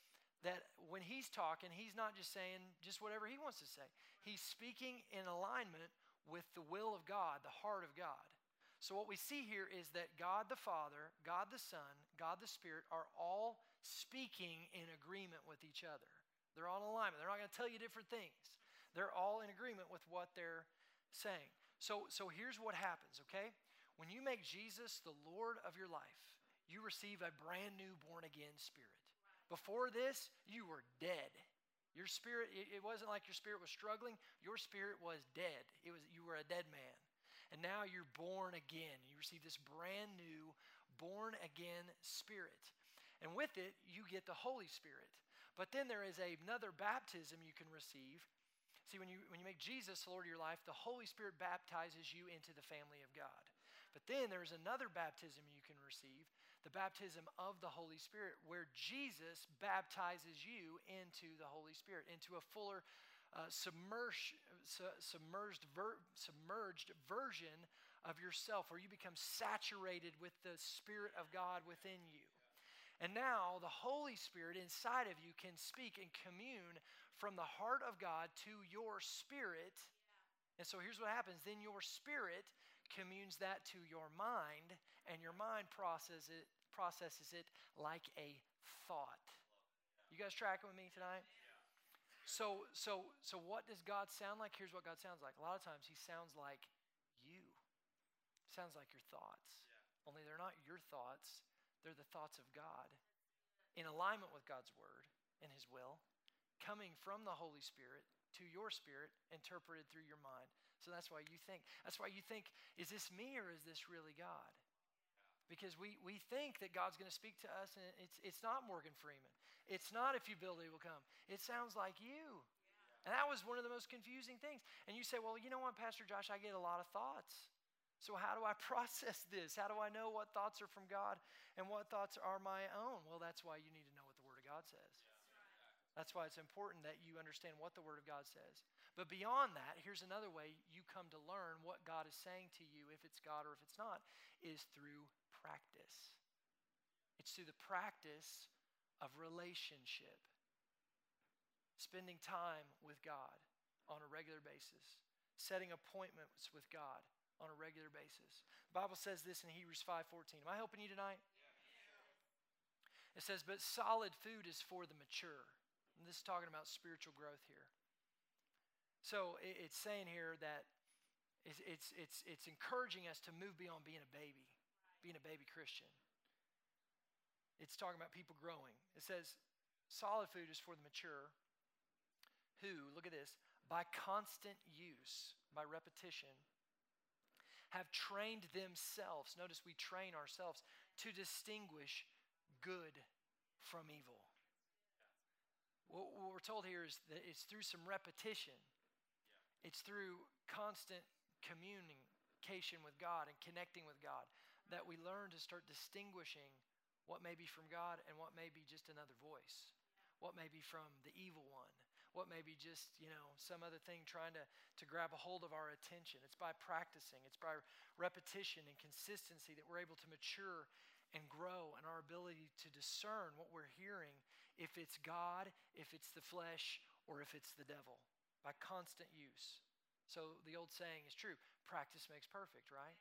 that when he's talking, he's not just saying just whatever he wants to say. He's speaking in alignment with the will of God, the heart of God. So, what we see here is that God the Father, God the Son, God the Spirit are all speaking in agreement with each other. They're all in alignment. They're not going to tell you different things, they're all in agreement with what they're saying. So, so here's what happens, okay? When you make Jesus the Lord of your life, you receive a brand new born again spirit. Before this, you were dead. Your spirit, it, wasn't like your spirit was struggling. Your spirit was dead. It was you were a dead man. And now you're born again. You receive this brand new born again spirit. And with it, you get the Holy Spirit. But then there is another baptism you can receive. See, when you, when you make Jesus the Lord of your life, the Holy Spirit baptizes you into the family of God. But then there's another baptism you can receive the baptism of the Holy Spirit, where Jesus baptizes you into the Holy Spirit, into a fuller uh, submerged, submerged, ver, submerged version of yourself, where you become saturated with the Spirit of God within you. And now the Holy Spirit inside of you can speak and commune from the heart of God to your spirit. And so here's what happens then your spirit communes that to your mind, and your mind processes it, processes it like a thought. You guys tracking with me tonight? So, so, so what does God sound like? Here's what God sounds like. A lot of times He sounds like you. Sounds like your thoughts. Yeah. Only they're not your thoughts, they're the thoughts of God. In alignment with God's word and His will, coming from the Holy Spirit to your spirit, interpreted through your mind. So that's why you think. That's why you think, is this me or is this really God? Because we, we think that God's going to speak to us, and it's, it's not Morgan Freeman. It's not if you build, it will come. It sounds like you. And that was one of the most confusing things. And you say, well, you know what, Pastor Josh, I get a lot of thoughts. So, how do I process this? How do I know what thoughts are from God and what thoughts are my own? Well, that's why you need to know what the Word of God says. That's why it's important that you understand what the Word of God says. But beyond that, here's another way you come to learn what God is saying to you, if it's God or if it's not, is through practice. It's through the practice of relationship, spending time with God on a regular basis, setting appointments with God on a regular basis. The Bible says this in Hebrews 5:14. Am I helping you tonight? It says, But solid food is for the mature. And this is talking about spiritual growth here. So it's saying here that it's, it's, it's, it's encouraging us to move beyond being a baby, being a baby Christian. It's talking about people growing. It says, solid food is for the mature who, look at this, by constant use, by repetition, have trained themselves. Notice we train ourselves to distinguish good from evil. What, we're told here is that it's through some repetition, it's through constant communication with God and connecting with God that we learn to start distinguishing what may be from God and what may be just another voice, what may be from the evil one, what may be just, you know, some other thing trying to, to grab a hold of our attention. It's by practicing, it's by repetition and consistency that we're able to mature and grow in our ability to discern what we're hearing, if it's God, if it's the flesh, or if it's the devil, by constant use. So the old saying is true practice makes perfect, right?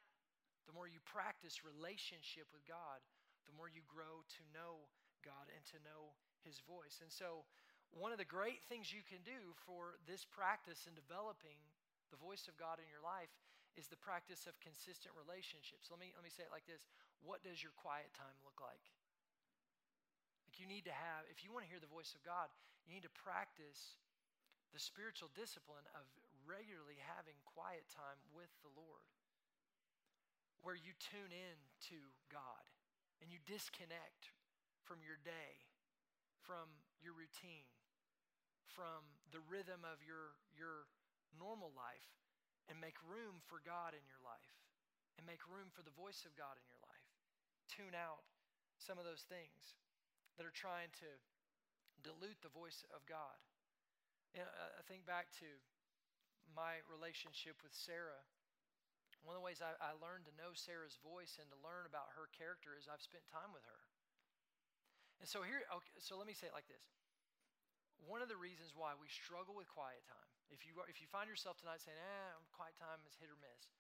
The more you practice relationship with God, the more you grow to know God and to know His voice. And so, one of the great things you can do for this practice in developing the voice of God in your life is the practice of consistent relationships. Let me, let me say it like this What does your quiet time look like? Like, you need to have, if you want to hear the voice of God, you need to practice the spiritual discipline of regularly having quiet time with the Lord, where you tune in to God and you disconnect from your day, from your routine, from the rhythm of your, your normal life, and make room for God in your life, and make room for the voice of God in your life. Tune out some of those things that are trying to dilute the voice of God. You know, I think back to my relationship with Sarah, one of the ways I, I, learned to know Sarah's voice and to learn about her character is I've spent time with her. And so here, okay, so let me say it like this. One of the reasons why we struggle with quiet time, if you, if you find yourself tonight saying, eh, quiet time is hit or miss,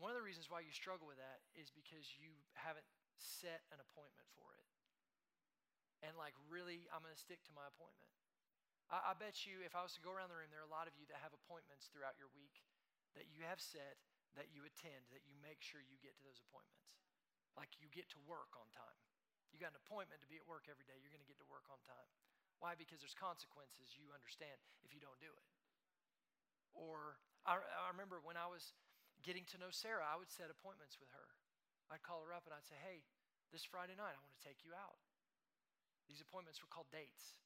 one of the reasons why you struggle with that is because you haven't set an appointment for it. And like, really, I'm going to stick to my appointment. I, I bet you, if I was to go around the room, there are a lot of you that have appointments throughout your week that you have set, that you attend, that you make sure you get to those appointments. Like you get to work on time. You got an appointment to be at work every day, you're going to get to work on time. Why? Because there's consequences you understand if you don't do it. Or I, I remember when I was getting to know Sarah, I would set appointments with her. I'd call her up and I'd say, hey, this Friday night, I want to take you out. These appointments were called dates.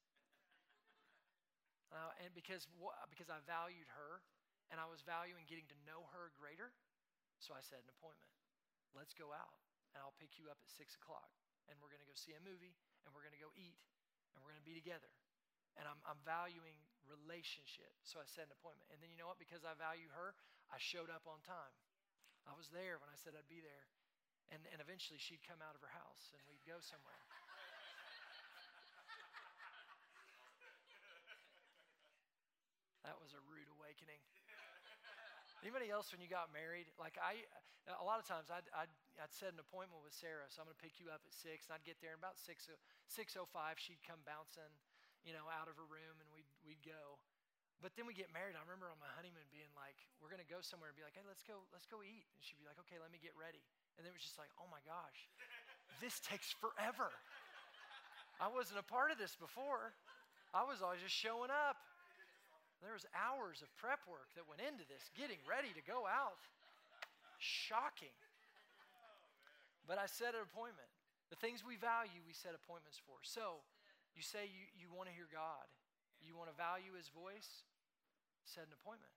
Uh, and because, because I valued her and I was valuing getting to know her greater, so I set an appointment. Let's go out and I'll pick you up at six o'clock and we're going to go see a movie and we're going to go eat and we're going to be together. And I'm, I'm valuing relationship, so I set an appointment. And then you know what? Because I value her, I showed up on time. I was there when I said I'd be there. And, and eventually she'd come out of her house and we'd go somewhere. That was a rude awakening. Anybody else when you got married? Like I, a lot of times I'd, I'd, I'd set an appointment with Sarah, so I'm going to pick you up at six, and I'd get there, and about six six oh five, she'd come bouncing, you know, out of her room, and we'd we'd go. But then we get married. I remember on my honeymoon being like, "We're going to go somewhere," and be like, "Hey, let's go, let's go eat," and she'd be like, "Okay, let me get ready," and then it was just like, "Oh my gosh, this takes forever." I wasn't a part of this before. I was always just showing up. There was hours of prep work that went into this, getting ready to go out. Shocking. But I set an appointment. The things we value, we set appointments for. So, you say you, you want to hear God, you want to value His voice, set an appointment.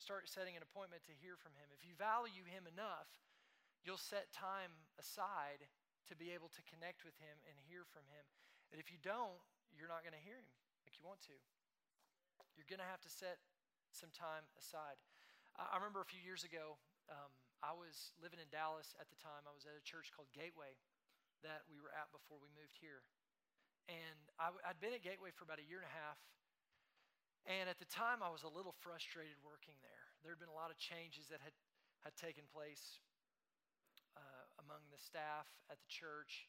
Start setting an appointment to hear from Him. If you value Him enough, you'll set time aside to be able to connect with Him and hear from Him. And if you don't, you're not going to hear Him like you want to. You're going to have to set some time aside. I remember a few years ago, um, I was living in Dallas at the time. I was at a church called Gateway that we were at before we moved here. And I, had been at Gateway for about a year and a half. And at the time, I was a little frustrated working there. There had been a lot of changes that had, had taken place uh, among the staff at the church.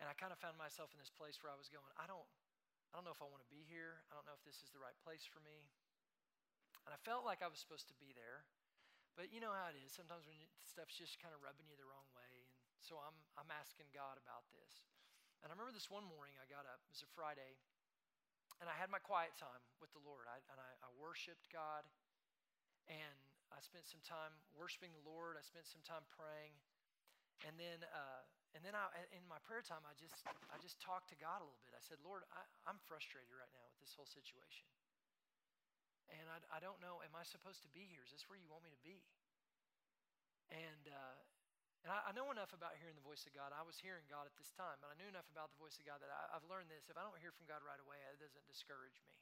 And I kind of found myself in this place where I was going, I don't, I don't know if I want to be here. I don't know if this is the right place for me. And I felt like I was supposed to be there. But you know how it is. Sometimes when stuff's just kind of rubbing you the wrong way. And so I'm, I'm asking God about this. And I remember this one morning I got up, it was a Friday, and I had my quiet time with the Lord. I, and I, I worshiped God. And I spent some time worshiping the Lord. I spent some time praying. And then uh, and then I, in my prayer time, I just, I just talked to God a little bit. I said, Lord, I, am frustrated right now with this whole situation. And I, I don't know, am I supposed to be here? Is this where you want me to be? And, uh, and I, I, know enough about hearing the voice of God. I was hearing God at this time, but I knew enough about the voice of God that I, have learned this. If I don't hear from God right away, it doesn't discourage me.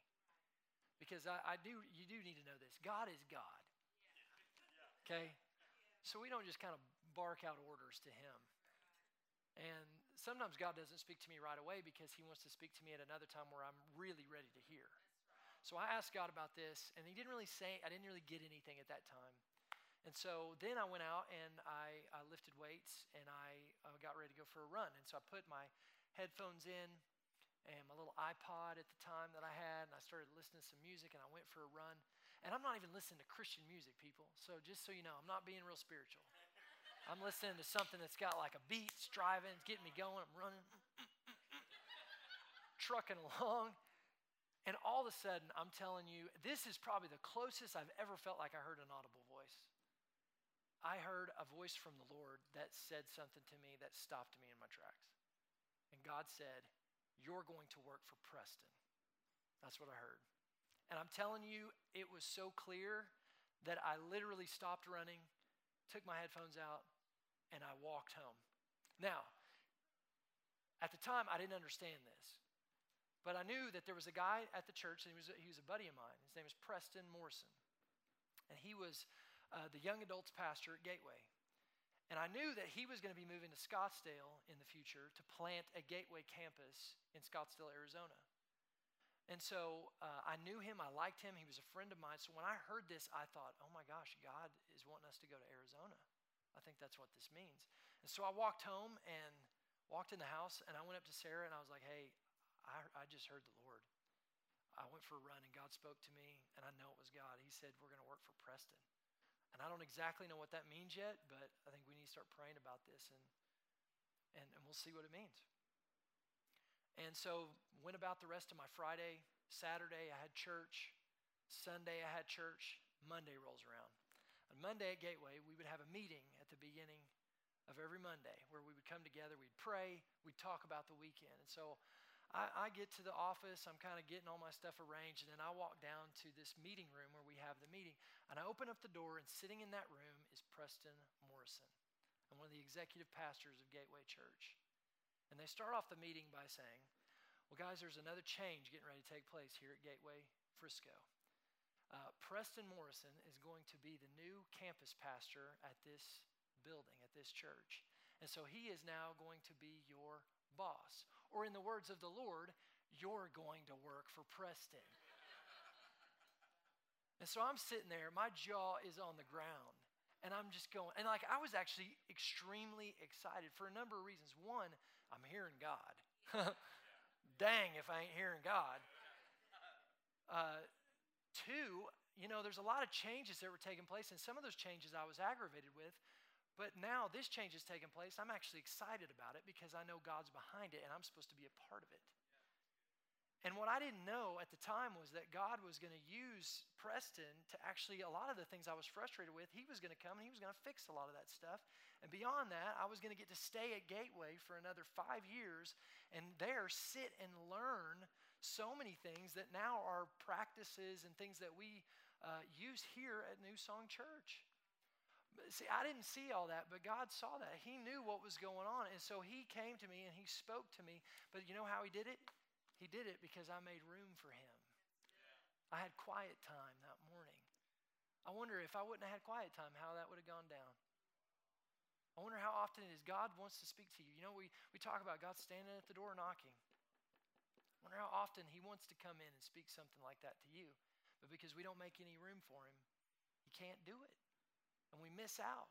Because I, I do, you do need to know this. God is God. Okay? So we don't just kind of bark out orders to Him. And sometimes God doesn't speak to me right away because He wants to speak to me at another time where I'm really ready to hear. So I asked God about this, and He didn't really say, I didn't really get anything at that time. And so then I went out and I, I lifted weights and I uh, got ready to go for a run. And so I put my headphones in and my little iPod at the time that I had, and I started listening to some music and I went for a run. And I'm not even listening to Christian music, people. So just so you know, I'm not being real spiritual. I'm listening to something that's got like a beat, it's driving, it's getting me going, I'm running, trucking along. And all of a sudden, I'm telling you, this is probably the closest I've ever felt like I heard an audible voice. I heard a voice from the Lord that said something to me that stopped me in my tracks. And God said, You're going to work for Preston. That's what I heard. And I'm telling you, it was so clear that I literally stopped running, took my headphones out, and I walked home. Now, at the time, I didn't understand this, but I knew that there was a guy at the church, and he was, he was a buddy of mine. His name was Preston Morrison, and he was uh, the young adults pastor at Gateway. And I knew that he was going to be moving to Scottsdale in the future to plant a Gateway campus in Scottsdale, Arizona. And so uh, I knew him, I liked him, he was a friend of mine. So when I heard this, I thought, oh my gosh, God is wanting us to go to Arizona. I think that's what this means. And so I walked home and walked in the house, and I went up to Sarah and I was like, hey, I, I just heard the Lord. I went for a run and God spoke to me, and I know it was God. He said, We're going to work for Preston. And I don't exactly know what that means yet, but I think we need to start praying about this and, and, and we'll see what it means. And so went about the rest of my Friday. Saturday I had church. Sunday I had church. Monday rolls around. On Monday at Gateway, we would have a meeting beginning of every Monday where we would come together, we'd pray, we'd talk about the weekend. And so I, I get to the office, I'm kind of getting all my stuff arranged, and then I walk down to this meeting room where we have the meeting. And I open up the door, and sitting in that room is Preston Morrison. I'm one of the executive pastors of Gateway Church. And they start off the meeting by saying, Well, guys, there's another change getting ready to take place here at Gateway Frisco uh, Preston Morrison is going to be the new campus pastor at this building, at this church. And so he is now going to be your boss. Or, in the words of the Lord, you're going to work for Preston. and so I'm sitting there, my jaw is on the ground. And I'm just going, and like I was actually extremely excited for a number of reasons. One, I'm hearing God. Dang, if I ain't hearing God. Uh, Two, you know, there's a lot of changes that were taking place, and some of those changes I was aggravated with. But now this change is taking place. I'm actually excited about it because I know God's behind it and I'm supposed to be a part of it. And what I didn't know at the time was that God was going to use Preston to actually, a lot of the things I was frustrated with, he was going to come and he was going to fix a lot of that stuff. And beyond that, I was going to get to stay at Gateway for another five years and there sit and learn so many things that now are practices and things that we uh, use here at New Song Church. See, I didn't see all that, but God saw that. He knew what was going on. And so He came to me and He spoke to me. But you know how He did it? He did it because I made room for Him. I had quiet time that morning. I wonder if I wouldn't have had quiet time, how that would have gone down. I wonder how often it is God wants to speak to you. You know, we, we talk about God standing at the door knocking I wonder how often he wants to come in and speak something like that to you. But because we don't make any room for him, he can't do it. And we miss out.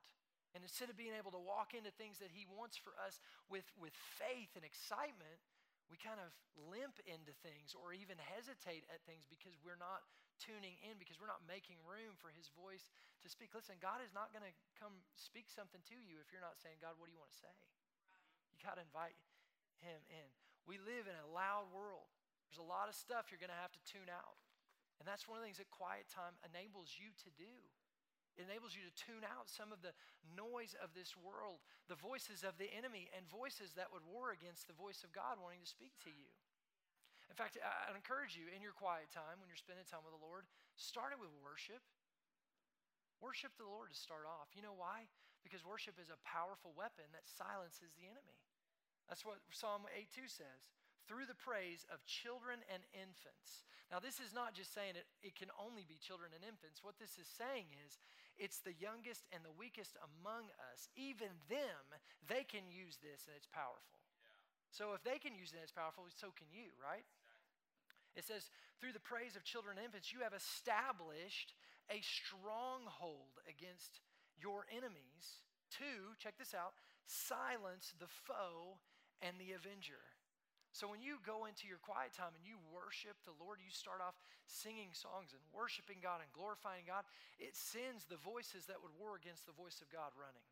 And instead of being able to walk into things that He wants for us with, with faith and excitement, we kind of limp into things or even hesitate at things because we're not tuning in, because we're not making room for His voice to speak. Listen, God is not going to come speak something to you if you're not saying, God, what do you want to say? You got to invite Him in. We live in a loud world. There's a lot of stuff you're going to have to tune out. And that's one of the things that quiet time enables you to do. It enables you to tune out some of the noise of this world, the voices of the enemy, and voices that would war against the voice of God wanting to speak to you. In fact, I encourage you in your quiet time, when you're spending time with the Lord, start it with worship. Worship the Lord to start off. You know why? Because worship is a powerful weapon that silences the enemy. That's what Psalm 8 2 says through the praise of children and infants. Now, this is not just saying it, it can only be children and infants. What this is saying is it's the youngest and the weakest among us. Even them, they can use this and it's powerful. Yeah. So if they can use it and it's powerful, so can you, right? Exactly. It says, through the praise of children and infants, you have established a stronghold against your enemies to, check this out, silence the foe and the avenger. So when you go into your quiet time and you worship the Lord, you start off singing songs and worshiping God and glorifying God, it sends the voices that would war against the voice of God running.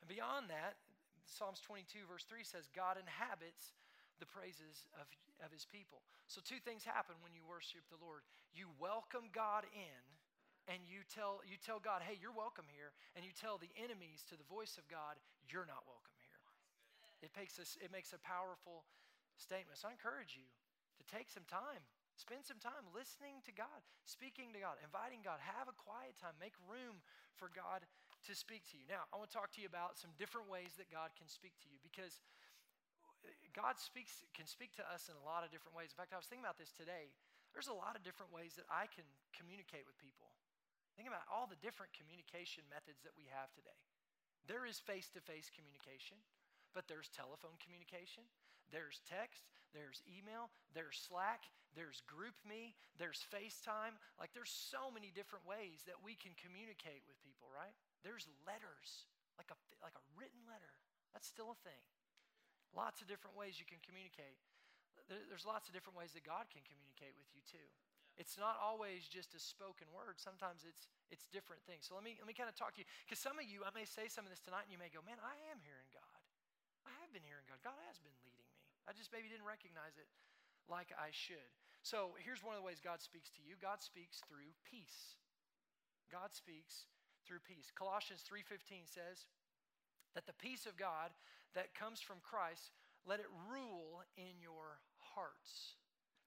And beyond that, Psalms 22, verse 3 says, God inhabits the praises of, of his people. So, two things happen when you worship the Lord. You welcome God in, and you tell, you tell God, hey, you're welcome here. And you tell the enemies to the voice of God, you're not welcome it makes, us, it makes a powerful statement. So I encourage you to take some time, spend some time listening to God, speaking to God, inviting God, have a quiet time, make room for God to speak to you. Now, I want to talk to you about some different ways that God can speak to you because uh, God speaks can speak to us in a lot of different ways. In fact, I was thinking about this today. There's a lot of different ways that I can communicate with people. Think about all the different communication methods that we have today. There is face to face communication but there's telephone communication, there's text, there's email, there's Slack, there's GroupMe, there's FaceTime. Like there's so many different ways that we can communicate with people, right? There's letters, like a like a written letter. That's still a thing. Lots of different ways you can communicate. There's lots of different ways that God can communicate with you too. It's not always just a spoken word. Sometimes it's it's different things. So let me let me kind of talk to you because some of you I may say some of this tonight and you may go, "Man, I am hearing God." I have been hearing God. God has been leading me. I just maybe didn't recognize it like I should. So here's one of the ways God speaks to you. God speaks through peace. God speaks through peace. Colossians 3:15 says that the peace of God that comes from Christ, let it rule in your hearts.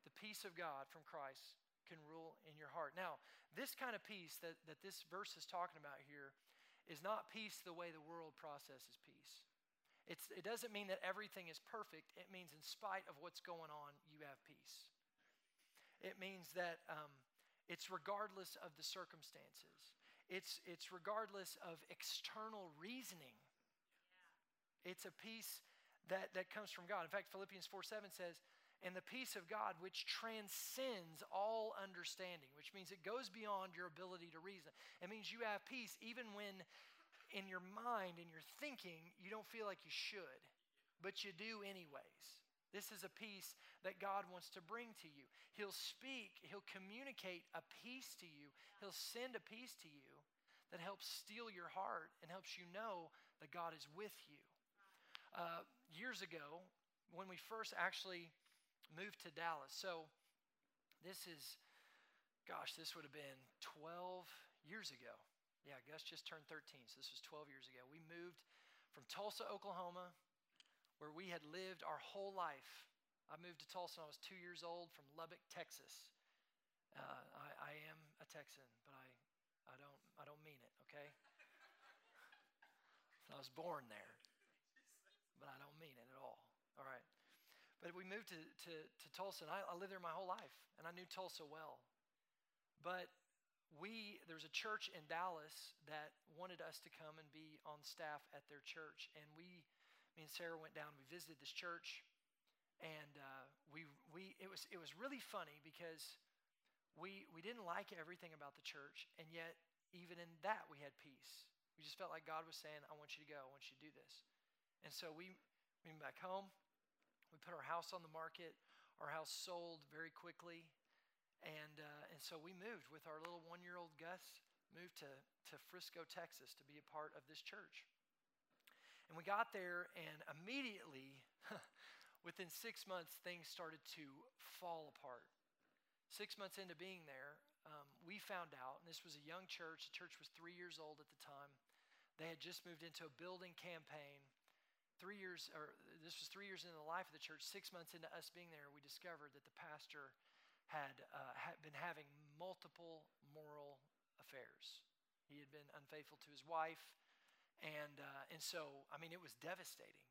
The peace of God from Christ can rule in your heart. Now, this kind of peace that, that this verse is talking about here is not peace the way the world processes peace. It's, it doesn't mean that everything is perfect. It means, in spite of what's going on, you have peace. It means that um, it's regardless of the circumstances, it's, it's regardless of external reasoning. It's a peace that, that comes from God. In fact, Philippians 4 7 says, and the peace of God, which transcends all understanding, which means it goes beyond your ability to reason. It means you have peace even when in your mind, in your thinking, you don't feel like you should, but you do anyways. This is a peace that God wants to bring to you. He'll speak, He'll communicate a peace to you, He'll send a peace to you that helps steal your heart and helps you know that God is with you. Uh, years ago, when we first actually moved to Dallas, so this is, gosh, this would have been 12 years ago. Yeah, Gus just turned 13, so this was 12 years ago. We moved from Tulsa, Oklahoma, where we had lived our whole life. I moved to Tulsa when I was two years old from Lubbock, Texas. Uh, I, I, am a Texan, but I, I, don't, I don't mean it, okay? I was born there, but I don't mean it at all, all right? But we moved to, to, to Tulsa, and I, I lived there my whole life, and I knew Tulsa well. But we there's a church in Dallas that wanted us to come and be on staff at their church, and we, me and Sarah went down. We visited this church, and uh, we we it was it was really funny because we we didn't like everything about the church, and yet even in that we had peace. We just felt like God was saying, I want you to go. I want you to do this. And so we, we went back home. We put our house on the market. Our house sold very quickly. And, uh, and so we moved with our little one year old Gus, moved to, to Frisco, Texas to be a part of this church. And we got there, and immediately, within six months, things started to fall apart. Six months into being there, um, we found out, and this was a young church, the church was three years old at the time. They had just moved into a building campaign. Three years, or this was three years into the life of the church. Six months into us being there, we discovered that the pastor had, uh, had been having multiple moral affairs. He had been unfaithful to his wife, and uh, and so I mean it was devastating.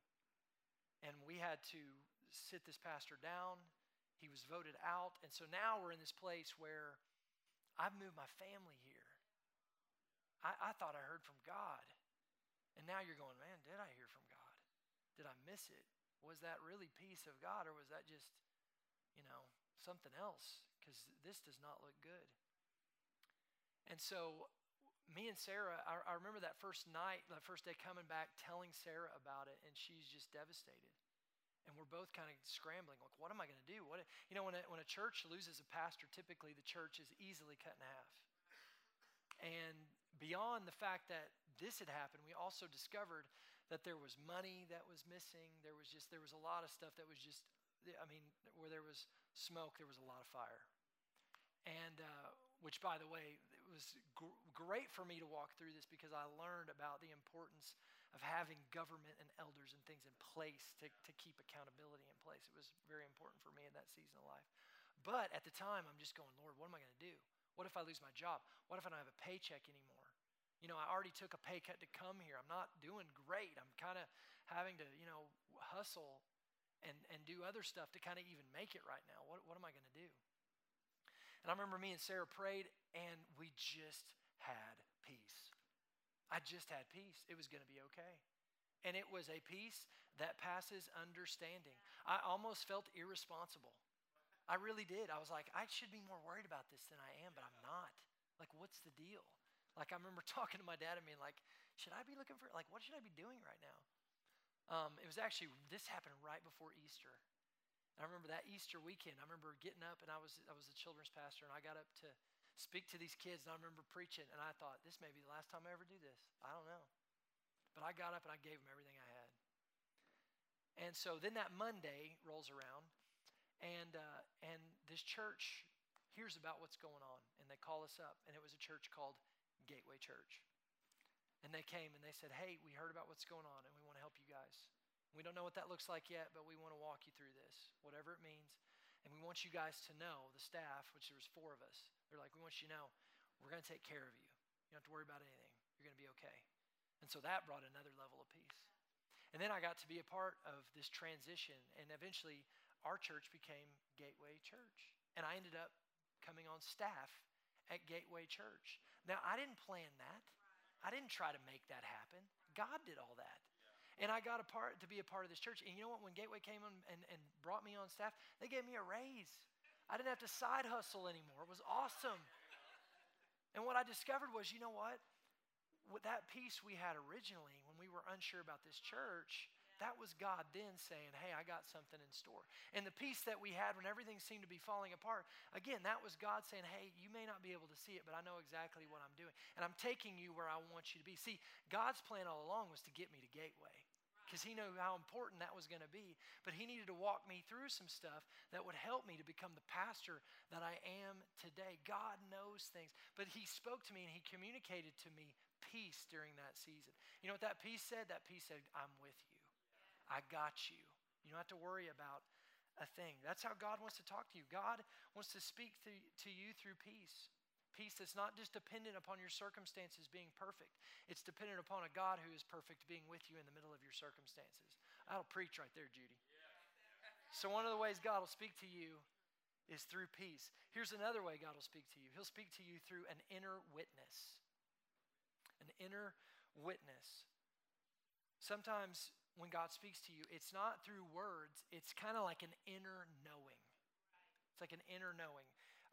And we had to sit this pastor down. He was voted out, and so now we're in this place where I've moved my family here. I, I thought I heard from God. And now you're going, man, did I hear from God? Did I miss it? Was that really peace of God or was that just, you know, something else? Because this does not look good. And so, me and Sarah, I, I remember that first night, that first day coming back, telling Sarah about it, and she's just devastated. And we're both kind of scrambling, like, what am I going to do? What, you know, when a, when a church loses a pastor, typically the church is easily cut in half. And beyond the fact that this had happened, we also discovered that there was money that was missing. There was just, there was a lot of stuff that was just, I mean, where there was smoke, there was a lot of fire. And, uh, which by the way, it was gr- great for me to walk through this because I learned about the importance of having government and elders and things in place to, to keep accountability in place. It was very important for me in that season of life. But at the time, I'm just going, Lord, what am I going to do? What if I lose my job? What if I don't have a paycheck anymore? You know, I already took a pay cut to come here. I'm not doing great. I'm kind of having to, you know, hustle and, and do other stuff to kind of even make it right now. What, what am I going to do? And I remember me and Sarah prayed, and we just had peace. I just had peace. It was going to be okay. And it was a peace that passes understanding. I almost felt irresponsible. I really did. I was like, I should be more worried about this than I am, but I'm not. Like, what's the deal? Like, I remember talking to my dad and being like, should I be looking for, like, what should I be doing right now? Um, it was actually, this happened right before Easter. And I remember that Easter weekend, I remember getting up and I was, I was a children's pastor and I got up to speak to these kids and I remember preaching and I thought, this may be the last time I ever do this. I don't know. But I got up and I gave them everything I had. And so then that Monday rolls around and, uh, and this church hears about what's going on and they call us up and it was a church called Gateway Church. And they came and they said, Hey, we heard about what's going on and we help you guys. We don't know what that looks like yet, but we want to walk you through this, whatever it means. And we want you guys to know, the staff, which there was four of us, they're like, we want you to know, we're going to take care of you. You don't have to worry about anything. You're going to be okay. And so that brought another level of peace. And then I got to be a part of this transition, and eventually our church became Gateway Church. And I ended up coming on staff at Gateway Church. Now, I didn't plan that. I didn't try to make that happen. God did all that. And I got a part to be a part of this church. And you know what? When Gateway came and, and brought me on staff, they gave me a raise. I didn't have to side hustle anymore. It was awesome. And what I discovered was, you know what? With that peace we had originally when we were unsure about this church, that was God then saying, Hey, I got something in store. And the peace that we had when everything seemed to be falling apart, again, that was God saying, Hey, you may not be able to see it, but I know exactly what I'm doing. And I'm taking you where I want you to be. See, God's plan all along was to get me to Gateway because he knew how important that was going to be. But he needed to walk me through some stuff that would help me to become the pastor that I am today. God knows things. But he spoke to me and he communicated to me peace during that season. You know what that peace said? That peace said, I'm with you. I got you. You don't have to worry about a thing. That's how God wants to talk to you. God wants to speak to, to you through peace. Peace that's not just dependent upon your circumstances being perfect, it's dependent upon a God who is perfect being with you in the middle of your circumstances. That'll preach right there, Judy. So, one of the ways God will speak to you is through peace. Here's another way God will speak to you He'll speak to you through an inner witness. An inner witness. Sometimes when God speaks to you, it's not through words, it's kind of like an inner knowing. It's like an inner knowing.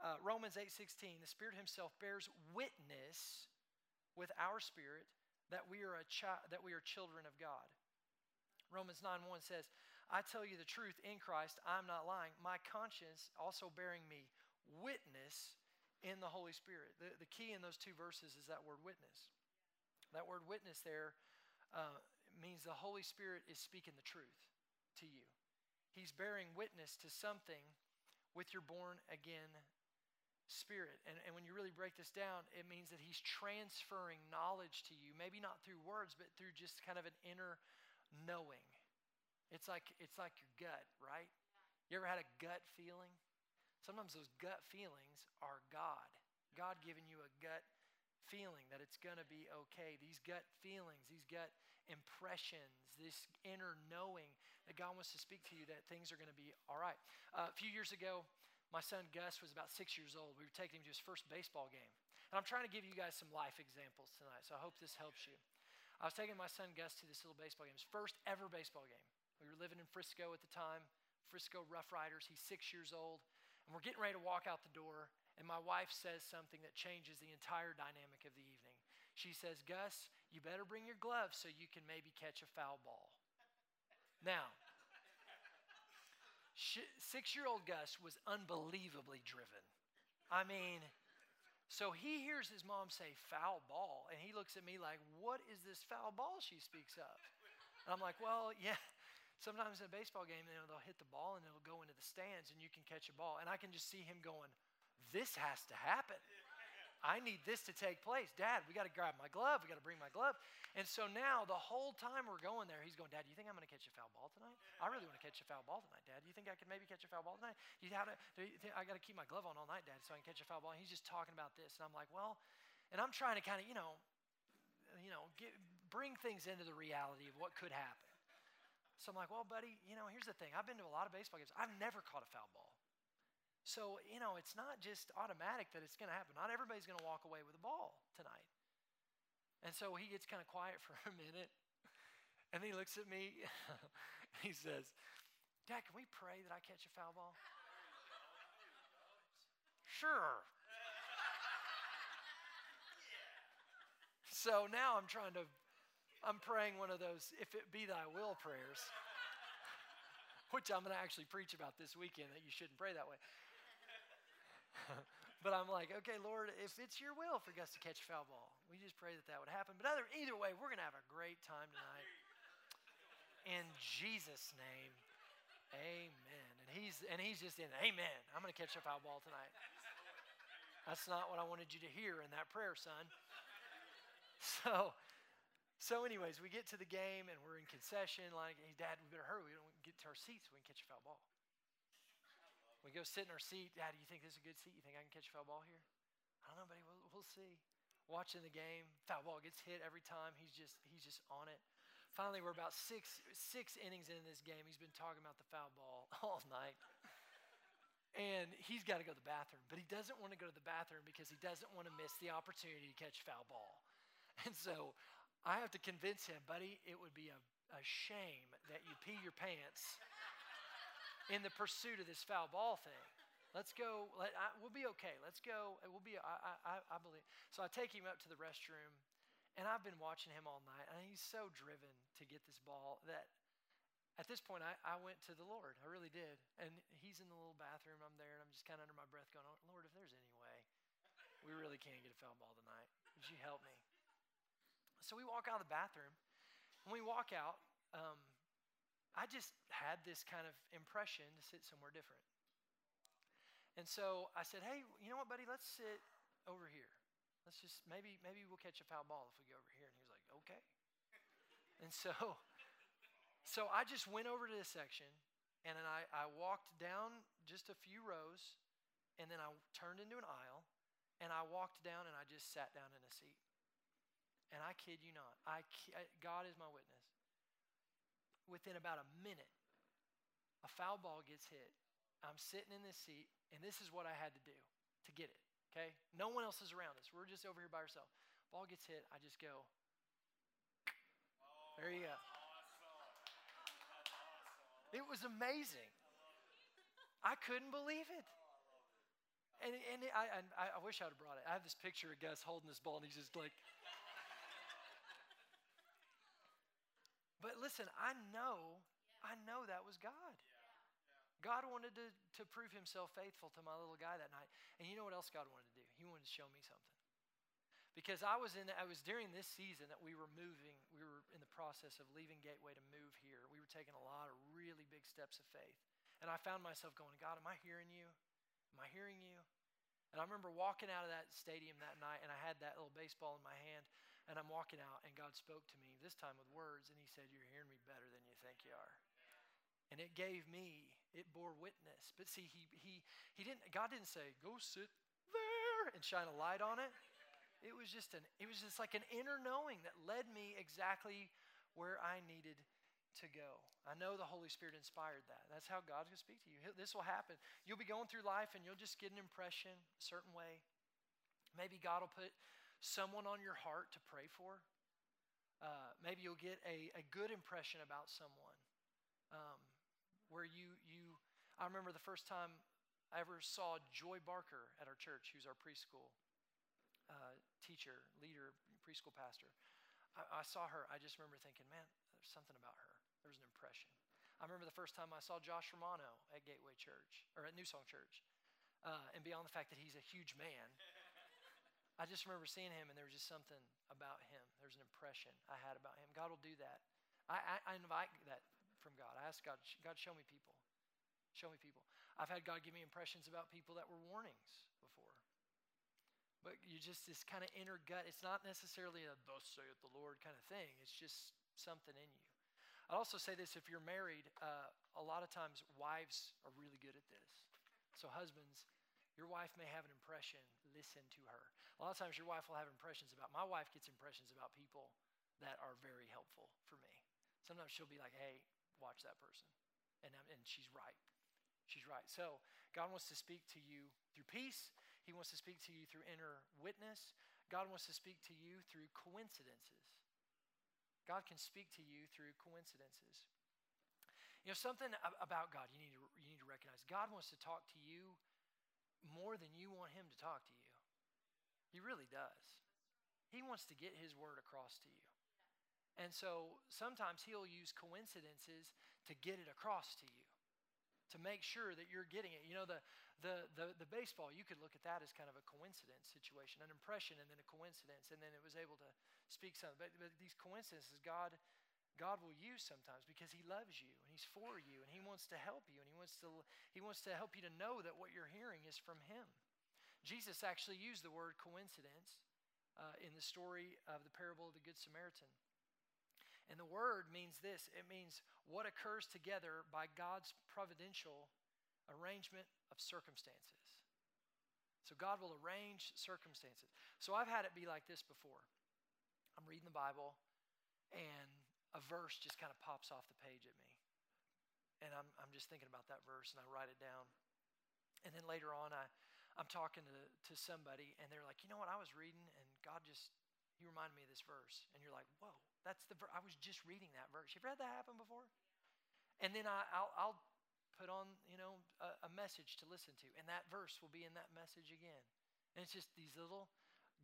Uh, Romans 8:16, the Spirit Himself bears witness with our spirit that we are a chi- that we are children of God. Romans 9 1 says, I tell you the truth in Christ, I'm not lying. My conscience also bearing me witness in the Holy Spirit. The, the key in those two verses is that word witness. That word witness there uh, means the Holy Spirit is speaking the truth to you. He's bearing witness to something with your born again spirit. And, and when you really break this down, it means that he's transferring knowledge to you, maybe not through words, but through just kind of an inner knowing. It's like it's like your gut, right? You ever had a gut feeling? Sometimes those gut feelings are God. God giving you a gut feeling that it's going to be okay. These gut feelings, these gut impressions, this inner knowing that God wants to speak to you that things are going to be all right. Uh, a few years ago, my son Gus was about six years old. We were taking him to his first baseball game. And I'm trying to give you guys some life examples tonight, so I hope this helps you. I was taking my son Gus to this little baseball game, his first ever baseball game. We were living in Frisco at the time, Frisco Rough Riders. He's six years old. And we're getting ready to walk out the door, and my wife says something that changes the entire dynamic of the evening. She says, Gus, you better bring your gloves so you can maybe catch a foul ball. Now, six year old Gus was unbelievably driven. I mean, so he hears his mom say foul ball, and he looks at me like, What is this foul ball she speaks of? And I'm like, Well, yeah, Sometimes in a baseball game, you know, they'll hit the ball and it'll go into the stands and you can catch a ball. And I can just see him going, This has to happen. I need this to take place. Dad, we got to grab my glove. We got to bring my glove. And so now, the whole time we're going there, he's going, Dad, do you think I'm going to catch a foul ball tonight? I really want to catch a foul ball tonight, Dad. Do you think I could maybe catch a foul ball tonight? Do you have to, do you think I got to keep my glove on all night, Dad, so I can catch a foul ball? And he's just talking about this. And I'm like, Well, and I'm trying to kind of, you know, you know, get, bring things into the reality of what could happen. So I'm like, well, buddy, you know, here's the thing. I've been to a lot of baseball games. I've never caught a foul ball. So, you know, it's not just automatic that it's going to happen. Not everybody's going to walk away with a ball tonight. And so he gets kind of quiet for a minute. And he looks at me. he says, Dad, can we pray that I catch a foul ball? sure. so now I'm trying to I'm praying one of those, if it be thy will prayers, which I'm going to actually preach about this weekend that you shouldn't pray that way. but I'm like, okay, Lord, if it's your will for Gus to catch a foul ball, we just pray that that would happen. But either, either way, we're going to have a great time tonight. In Jesus' name, amen. And he's, and he's just in, amen. I'm going to catch a foul ball tonight. That's not what I wanted you to hear in that prayer, son. So, so, anyways, we get to the game and we're in concession. Like, hey, Dad, we better hurry. We don't get to our seats. We can catch a foul ball. We go sit in our seat. Dad, do you think this is a good seat? You think I can catch a foul ball here? I don't know, buddy. We'll, we'll see. Watching the game, foul ball gets hit every time. He's just he's just on it. Finally, we're about six six innings in this game. He's been talking about the foul ball all night. And he's got to go to the bathroom, but he doesn't want to go to the bathroom because he doesn't want to miss the opportunity to catch foul ball. And so I have to convince him, buddy, it would be a, a shame that you pee your pants in the pursuit of this foul ball thing. Let's go. Let, I, we'll be okay. Let's go. We'll be. I, I, I believe. So I take him up to the restroom, and I've been watching him all night, and he's so driven to get this ball that at this point I, I went to the Lord. I really did. And he's in the little bathroom. I'm there, and I'm just kind of under my breath going, oh, Lord, if there's any way we really can't get a foul ball tonight, would you help me? So we walk out of the bathroom. When we walk out, um, I just had this kind of impression to sit somewhere different. And so I said, "Hey, you know what, buddy? Let's sit over here. Let's just maybe maybe we'll catch a foul ball if we go over here." And he was like, "Okay." and so, so I just went over to this section, and then I, I walked down just a few rows, and then I turned into an aisle, and I walked down and I just sat down in a seat. And I kid you not, I, God is my witness. Within about a minute, a foul ball gets hit. I'm sitting in this seat, and this is what I had to do to get it. Okay? No one else is around us. We're just over here by ourselves. Ball gets hit, I just go. There you go. It was amazing. I couldn't believe it. And, and I, I, I wish I'd have brought it. I have this picture of Gus holding this ball, and he's just like, But listen, I know, I know that was God. God wanted to, to prove himself faithful to my little guy that night. And you know what else God wanted to do? He wanted to show me something. Because I was in I was during this season that we were moving, we were in the process of leaving Gateway to move here. We were taking a lot of really big steps of faith. And I found myself going, God, am I hearing you? Am I hearing you? And I remember walking out of that stadium that night, and I had that little baseball in my hand, and I'm walking out, and God spoke to me, this time with words, and He said, You're hearing me better than you think you are. And it gave me, it bore witness. But see, he, he, he didn't, God didn't say, Go sit there and shine a light on it. It was just an, it was just like an inner knowing that led me exactly where I needed to go. I know the Holy Spirit inspired that. That's how God's going to speak to you. This will happen. You'll be going through life and you'll just get an impression a certain way. Maybe God will put someone on your heart to pray for. Uh, maybe you'll get a, a good impression about someone um, where you, you, I remember the first time I ever saw Joy Barker at our church, who's our preschool uh, teacher, leader, preschool pastor. I, I saw her, I just remember thinking, man, there's something about her. There was an impression. I remember the first time I saw Josh Romano at Gateway Church, or at New Song Church. Uh, and beyond the fact that he's a huge man, I just remember seeing him and there was just something about him. There's an impression I had about him. God will do that. I, I, I invite that from God. I ask God, God, show me people. Show me people. I've had God give me impressions about people that were warnings before. But you just, this kind of inner gut, it's not necessarily a thus saith the Lord kind of thing. It's just something in you. I'd also say this if you're married, uh, a lot of times wives are really good at this. So, husbands, your wife may have an impression, listen to her. A lot of times, your wife will have impressions about, my wife gets impressions about people that are very helpful for me. Sometimes she'll be like, hey, watch that person. And, and she's right. She's right. So, God wants to speak to you through peace, He wants to speak to you through inner witness. God wants to speak to you through coincidences. God can speak to you through coincidences. You know, something about God you need to, you need to recognize God wants to talk to you more than you want Him to talk to you. He really does. He wants to get His word across to you. And so sometimes He'll use coincidences to get it across to you to make sure that you're getting it. You know, the, the, the, the, baseball, you could look at that as kind of a coincidence situation, an impression and then a coincidence, and then it was able to speak something. But, but these coincidences, God, God will use sometimes because He loves you and He's for you and He wants to help you and He wants to, he wants to help you to know that what you're hearing is from Him. Jesus actually used the word coincidence uh, in the story of the parable of the Good Samaritan. And the word means this it means what occurs together by God's providential arrangement of circumstances. So God will arrange circumstances. So I've had it be like this before. I'm reading the Bible and a verse just kind of pops off the page at me. And I'm, I'm just thinking about that verse and I write it down. And then later on, I, I'm talking to, to somebody and they're like, you know what, I was reading and God just, he reminded me of this verse. And you're like, whoa, that's the verse. I was just reading that verse. You've read that happen before? And then I, will I'll put on, you know, a, a message to listen to, and that verse will be in that message again. And it's just these little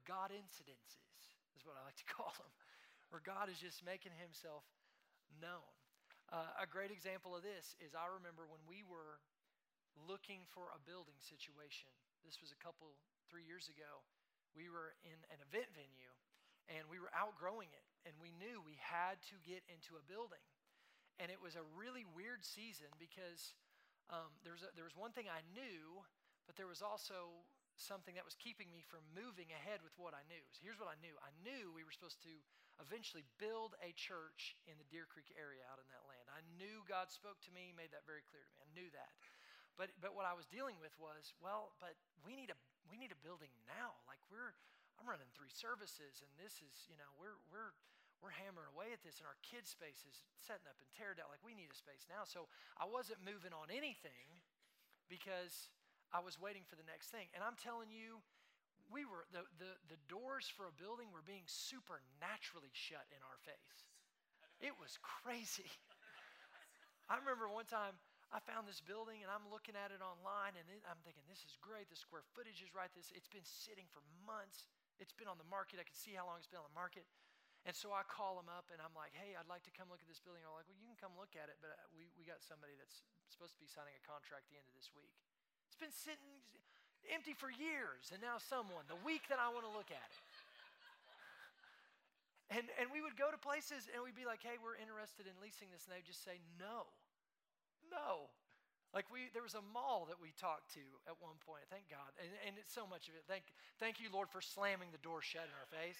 God incidences, is what I like to call them, where God is just making himself known. Uh, a great example of this is I remember when we were looking for a building situation. This was a couple, three years ago. We were in an event venue and we were outgrowing it and we knew we had to get into a building. And it was a really weird season because um, there, was a, there was one thing i knew but there was also something that was keeping me from moving ahead with what i knew. So here's what i knew. I knew we were supposed to eventually build a church in the deer creek area out in that land. I knew god spoke to me made that very clear to me. I knew that but, but what i was dealing with was well but we need a we need a building now like we're I'm running three services, and this is, you know, we're we're we're hammering away at this, and our kids' space is setting up and tearing down. Like we need a space now. So I wasn't moving on anything because I was waiting for the next thing. And I'm telling you, we were the the, the doors for a building were being supernaturally shut in our face. It was crazy. I remember one time I found this building and I'm looking at it online and it, I'm thinking, this is great. The square footage is right. This it's been sitting for months. It's been on the market. I can see how long it's been on the market. And so I call them up and I'm like, hey, I'd like to come look at this building. And they're like, well, you can come look at it, but uh, we, we got somebody that's supposed to be signing a contract the end of this week. It's been sitting empty for years, and now someone, the week that I want to look at it. And, and we would go to places and we'd be like, hey, we're interested in leasing this. And they'd just say, no, no. Like we, there was a mall that we talked to at one point. Thank God, and, and it's so much of it. Thank, thank you, Lord, for slamming the door shut in our face.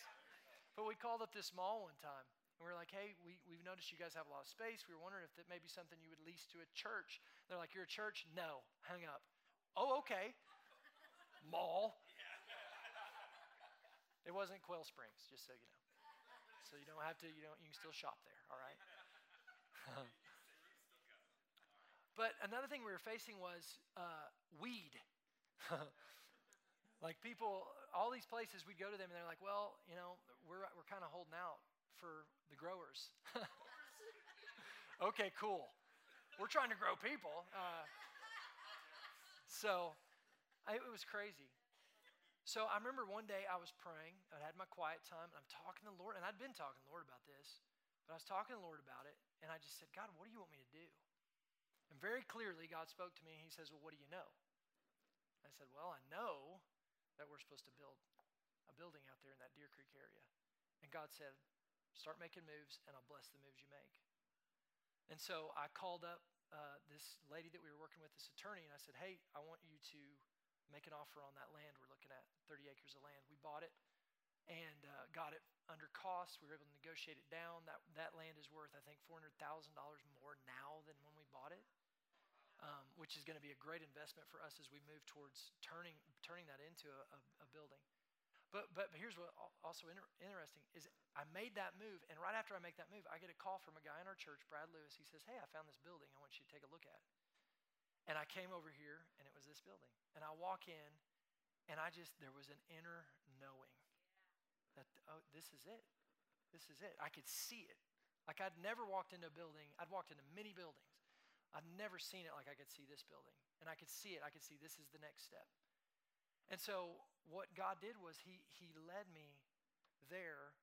But we called up this mall one time, and we were like, "Hey, we, we've noticed you guys have a lot of space. We were wondering if that may be something you would lease to a church." They're like, "You're a church? No, hang up." Oh, okay. Mall. It wasn't Quail Springs, just so you know. So you don't have to. You don't. You can still shop there. All right. But another thing we were facing was uh, weed. like people, all these places, we'd go to them and they're like, well, you know, we're, we're kind of holding out for the growers. okay, cool. We're trying to grow people. Uh, so I, it was crazy. So I remember one day I was praying. I had my quiet time, and I'm talking to the Lord, and I'd been talking to the Lord about this, but I was talking to the Lord about it, and I just said, God, what do you want me to do? And very clearly, God spoke to me and He says, Well, what do you know? I said, Well, I know that we're supposed to build a building out there in that Deer Creek area. And God said, Start making moves, and I'll bless the moves you make. And so I called up uh, this lady that we were working with, this attorney, and I said, Hey, I want you to make an offer on that land we're looking at 30 acres of land. We bought it and uh, got it under cost. We were able to negotiate it down. That, that land is worth, I think, $400,000 more now than when we bought it um, which is going to be a great investment for us as we move towards turning turning that into a, a, a building. But but here's what also inter- interesting is I made that move, and right after I make that move, I get a call from a guy in our church, Brad Lewis. He says, "Hey, I found this building. I want you to take a look at it." And I came over here, and it was this building. And I walk in, and I just there was an inner knowing that oh, this is it. This is it. I could see it. Like I'd never walked into a building. I'd walked into many buildings I've never seen it like I could see this building. And I could see it. I could see this is the next step. And so what God did was he, he led me there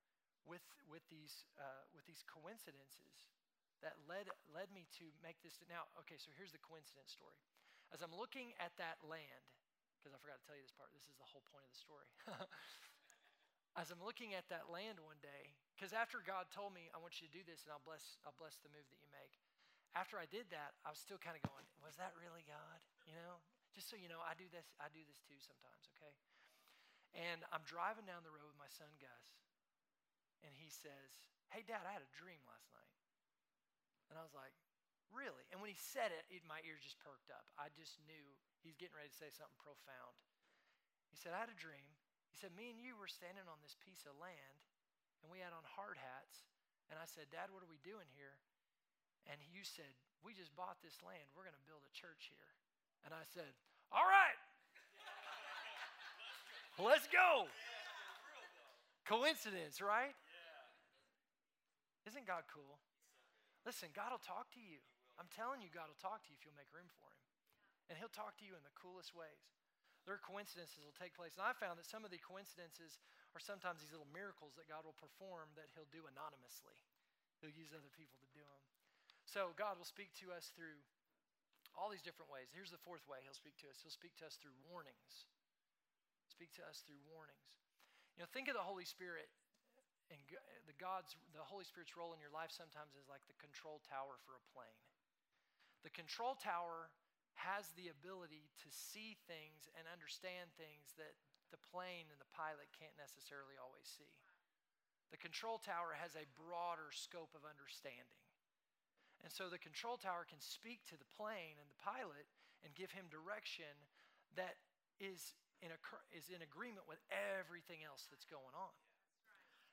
with, with, these, uh, with these coincidences that led, led me to make this. Now, okay, so here's the coincidence story. As I'm looking at that land, because I forgot to tell you this part, this is the whole point of the story. As I'm looking at that land one day, because after God told me, I want you to do this and I'll bless, I'll bless the move that you make, after I did that, I was still kind of going, was that really God? You know, just so you know, I do this, I do this too sometimes, okay? And I'm driving down the road with my son Gus, and he says, Hey, Dad, I had a dream last night. And I was like, Really? And when he said it, it, my ears just perked up. I just knew he's getting ready to say something profound. He said, I had a dream. He said, Me and you were standing on this piece of land, and we had on hard hats. And I said, Dad, what are we doing here? And you said, We just bought this land. We're going to build a church here. And I said, All right, let's go. Coincidence, right? Isn't God cool? Listen, God will talk to you. I'm telling you, God will talk to you if you'll make room for Him. And He'll talk to you in the coolest ways. There are coincidences will take place. And I found that some of the coincidences are sometimes these little miracles that God will perform that He'll do anonymously. He'll use other people to do them. So God will speak to us through all these different ways. Here's the fourth way He'll speak to us He'll speak to us through warnings. Speak to us through warnings. You know, think of the Holy Spirit and the God's the Holy Spirit's role in your life sometimes is like the control tower for a plane. The control tower has the ability to see things and understand things that the plane and the pilot can't necessarily always see. The control tower has a broader scope of understanding. And so the control tower can speak to the plane and the pilot and give him direction that is in, a, is in agreement with everything else that's going on.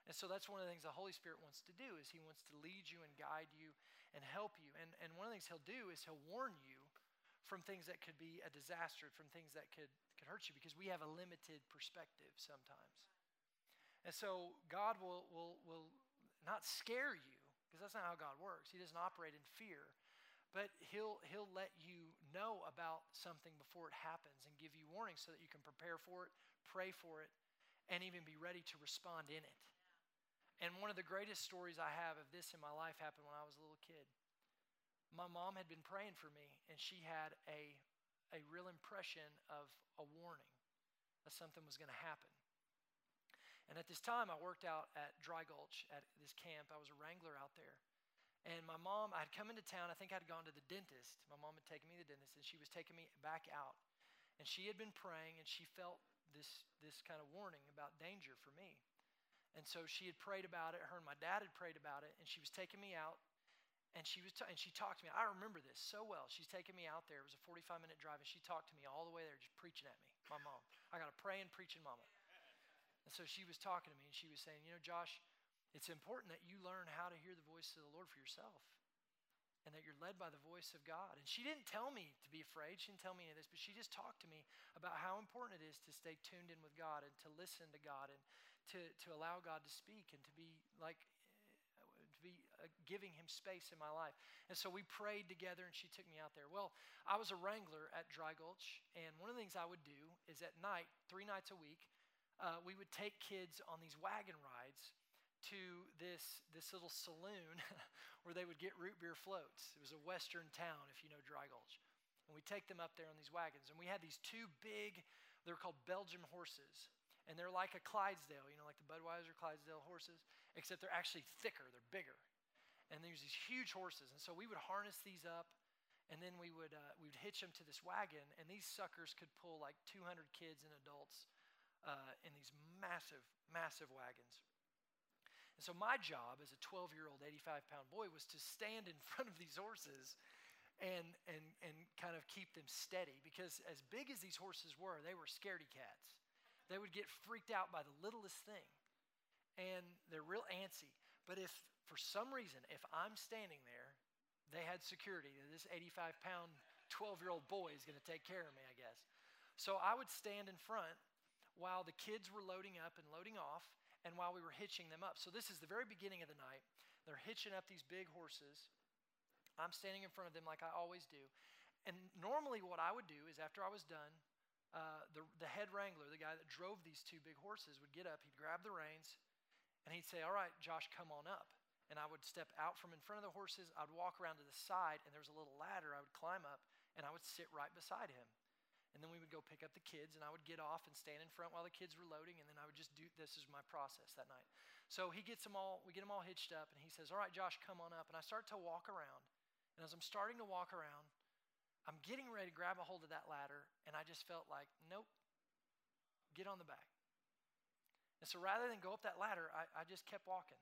And so that's one of the things the Holy Spirit wants to do is he wants to lead you and guide you and help you. And, and one of the things he'll do is he'll warn you from things that could be a disaster, from things that could, could hurt you because we have a limited perspective sometimes. And so God will, will, will not scare you, because that's not how God works. He doesn't operate in fear. But he'll, he'll let you know about something before it happens and give you warning so that you can prepare for it, pray for it, and even be ready to respond in it. And one of the greatest stories I have of this in my life happened when I was a little kid. My mom had been praying for me, and she had a, a real impression of a warning that something was going to happen. And at this time, I worked out at Dry Gulch at this camp. I was a wrangler out there. And my mom, I had come into town. I think I'd gone to the dentist. My mom had taken me to the dentist, and she was taking me back out. And she had been praying, and she felt this, this kind of warning about danger for me. And so she had prayed about it. Her and my dad had prayed about it, and she was taking me out. And she was, t- and she talked to me. I remember this so well. She's taking me out there. It was a 45 minute drive, and she talked to me all the way there, just preaching at me. My mom. I got a praying, preaching mama. And so she was talking to me and she was saying, You know, Josh, it's important that you learn how to hear the voice of the Lord for yourself and that you're led by the voice of God. And she didn't tell me to be afraid. She didn't tell me any of this, but she just talked to me about how important it is to stay tuned in with God and to listen to God and to, to allow God to speak and to be like, to be uh, giving him space in my life. And so we prayed together and she took me out there. Well, I was a wrangler at Dry Gulch, and one of the things I would do is at night, three nights a week, uh, we would take kids on these wagon rides to this, this little saloon where they would get root beer floats. It was a western town, if you know Dry Gulch. And we take them up there on these wagons. And we had these two big, they're called Belgian horses. And they're like a Clydesdale, you know, like the Budweiser Clydesdale horses, except they're actually thicker, they're bigger. And there's these huge horses. And so we would harness these up, and then we would, uh, we would hitch them to this wagon, and these suckers could pull like 200 kids and adults uh, in these massive, massive wagons. And so my job as a 12 year old, 85 pound boy was to stand in front of these horses and, and, and kind of keep them steady because as big as these horses were, they were scaredy cats. They would get freaked out by the littlest thing. And they're real antsy. But if for some reason, if I'm standing there, they had security. That this 85 pound, 12 year old boy is going to take care of me, I guess. So I would stand in front while the kids were loading up and loading off, and while we were hitching them up. So, this is the very beginning of the night. They're hitching up these big horses. I'm standing in front of them like I always do. And normally, what I would do is after I was done, uh, the, the head wrangler, the guy that drove these two big horses, would get up, he'd grab the reins, and he'd say, All right, Josh, come on up. And I would step out from in front of the horses. I'd walk around to the side, and there was a little ladder I would climb up, and I would sit right beside him. And then we would go pick up the kids, and I would get off and stand in front while the kids were loading, and then I would just do this is my process that night. So he gets them all, we get them all hitched up, and he says, All right, Josh, come on up. And I start to walk around. And as I'm starting to walk around, I'm getting ready to grab a hold of that ladder, and I just felt like, Nope, get on the back. And so rather than go up that ladder, I, I just kept walking.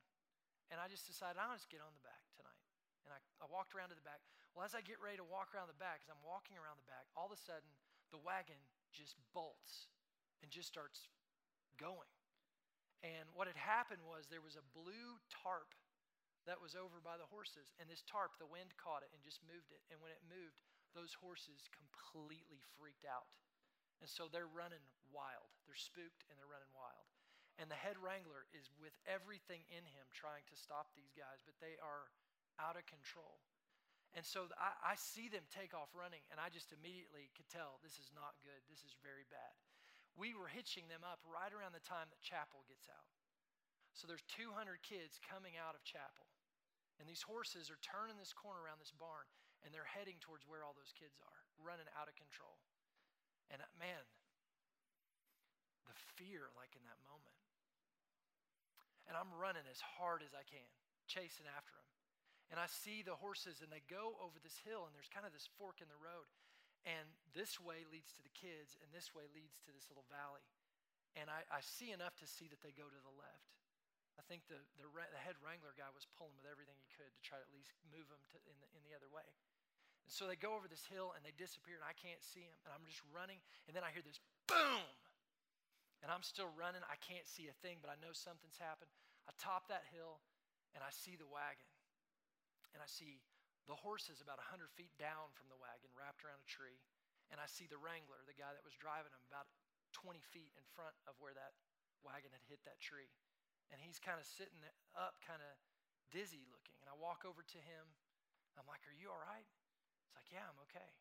And I just decided, I'll just get on the back tonight. And I, I walked around to the back. Well, as I get ready to walk around the back, as I'm walking around the back, all of a sudden, the wagon just bolts and just starts going. And what had happened was there was a blue tarp that was over by the horses. And this tarp, the wind caught it and just moved it. And when it moved, those horses completely freaked out. And so they're running wild. They're spooked and they're running wild. And the head wrangler is with everything in him trying to stop these guys, but they are out of control. And so I, I, see them take off running, and I just immediately could tell this is not good. This is very bad. We were hitching them up right around the time that chapel gets out. So there's 200 kids coming out of chapel. And these horses are turning this corner around this barn, and they're heading towards where all those kids are, running out of control. And uh, man, the fear, like in that moment. And I'm running as hard as I can, chasing after them and I see the horses, and they go over this hill, and there's kind of this fork in the road. And this way leads to the kids, and this way leads to this little valley. And I, I see enough to see that they go to the left. I think the, the, the, head wrangler guy was pulling with everything he could to try to at least move them to, in, the, in the other way. And so they go over this hill and they disappear, and I can't see them. And I'm just running, and then I hear this boom. And I'm still running. I can't see a thing, but I know something's happened. I top that hill, and I see the wagon and I see the horses about 100 feet down from the wagon wrapped around a tree. And I see the wrangler, the guy that was driving them, about 20 feet in front of where that wagon had hit that tree. And he's kind of sitting up, kind of dizzy looking. And I walk over to him. I'm like, Are you all right? It's like, Yeah, I'm okay.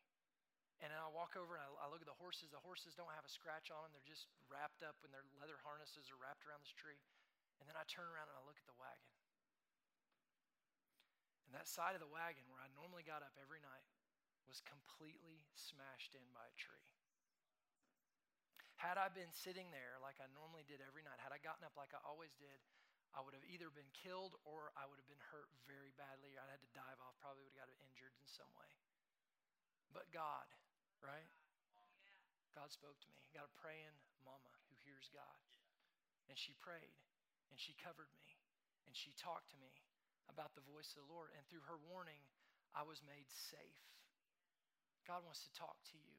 And then I walk over and I, I look at the horses. The horses don't have a scratch on them, they're just wrapped up and their leather harnesses are wrapped around this tree. And then I turn around and I look at the wagon. And that side of the wagon where I normally got up every night was completely smashed in by a tree. Had I been sitting there like I normally did every night, had I gotten up like I always did, I would have either been killed or I would have been hurt very badly. I had to dive off, probably would have got injured in some way. But God, right? God spoke to me. I Got a praying mama who hears God. And she prayed and she covered me and she talked to me about the voice of the Lord. And through her warning, I was made safe. God wants to talk to you,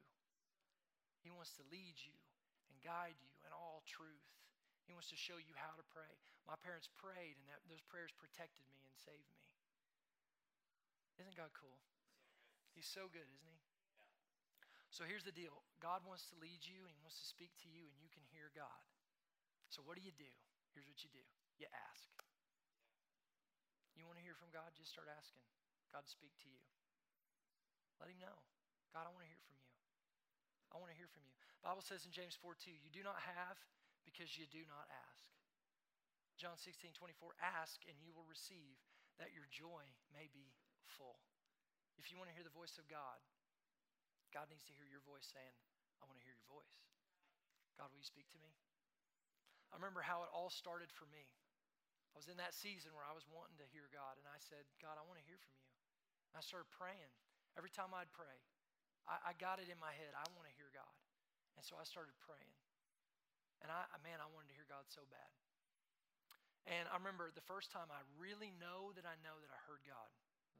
He wants to lead you and guide you in all truth. He wants to show you how to pray. My parents prayed, and that, those prayers protected me and saved me. Isn't God cool? He's so good, isn't He? So here's the deal God wants to lead you, and He wants to speak to you, and you can hear God. So what do you do? Here's what you do you ask. You want to hear from God? Just start asking God speak to you. Let Him know. God, I want to hear from you. I want to hear from you. Bible says in James 4 2, you do not have because you do not ask. John 16 24, ask and you will receive that your joy may be full. If you want to hear the voice of God, God needs to hear your voice saying, I want to hear your voice. God, will you speak to me? I remember how it all started for me. I was in that season where I was wanting to hear God, and I said, God, I want to hear from you. And I started praying. Every time I'd pray, I, I got it in my head. I want to hear God. And so I started praying. And I, man, I wanted to hear God so bad. And I remember the first time I really know that I know that I heard God.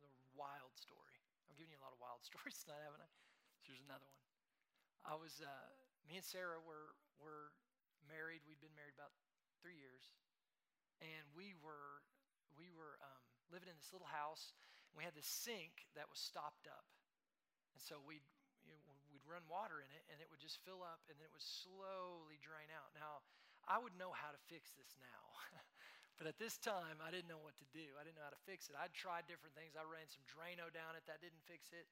A wild story. I'm giving you a lot of wild stories tonight, haven't I? Here's another one. I was, uh, me and Sarah were, were married. We'd been married about three years. And we were, we were um, living in this little house. And we had this sink that was stopped up. And so we'd, you know, we'd run water in it and it would just fill up and then it would slowly drain out. Now, I would know how to fix this now. but at this time, I didn't know what to do. I didn't know how to fix it. I'd tried different things. I ran some Drano down it, that didn't fix it.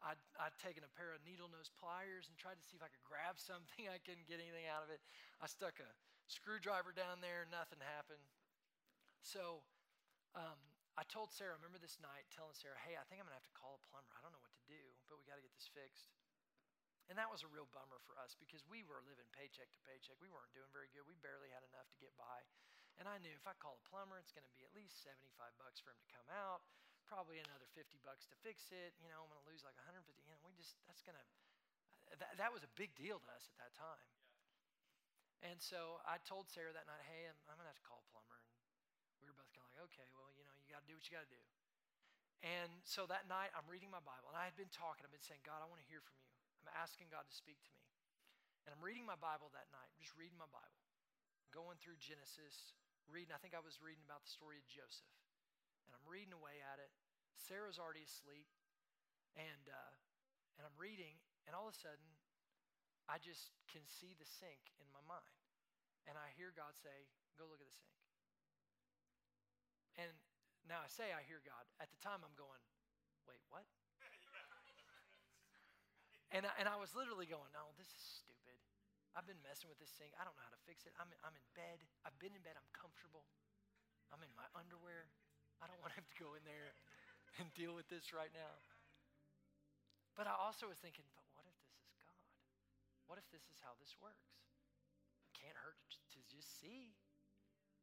I'd, I'd taken a pair of needle nose pliers and tried to see if I could grab something. I couldn't get anything out of it. I stuck a screwdriver down there, nothing happened. So um, I told Sarah, I remember this night telling Sarah, hey, I think I'm going to have to call a plumber. I don't know what to do, but we got to get this fixed. And that was a real bummer for us because we were living paycheck to paycheck. We weren't doing very good. We barely had enough to get by. And I knew if I call a plumber, it's going to be at least 75 bucks for him to come out, probably another 50 bucks to fix it. You know, I'm going to lose like 150. You know, we just, that's going to, that, that was a big deal to us at that time. Yeah. And so I told Sarah that night, hey, I'm, I'm going to have to call a plumber. And we were both kind of like, okay, well, you know, you got to do what you got to do. And so that night, I'm reading my Bible, and I had been talking. I've been saying, God, I want to hear from you. I'm asking God to speak to me. And I'm reading my Bible that night, just reading my Bible, going through Genesis, reading. I think I was reading about the story of Joseph. And I'm reading away at it. Sarah's already asleep. And, uh, and I'm reading, and all of a sudden, I just can see the sink in my mind. And I hear God say, Go look at the sink. And now I say I hear God. At the time, I'm going, Wait, what? And I, and I was literally going, no, this is stupid. I've been messing with this thing. I don't know how to fix it. I'm, I'm in bed. I've been in bed. I'm comfortable. I'm in my underwear. I don't want to have to go in there and deal with this right now. But I also was thinking, but what if this is God? What if this is how this works? It can't hurt to just see.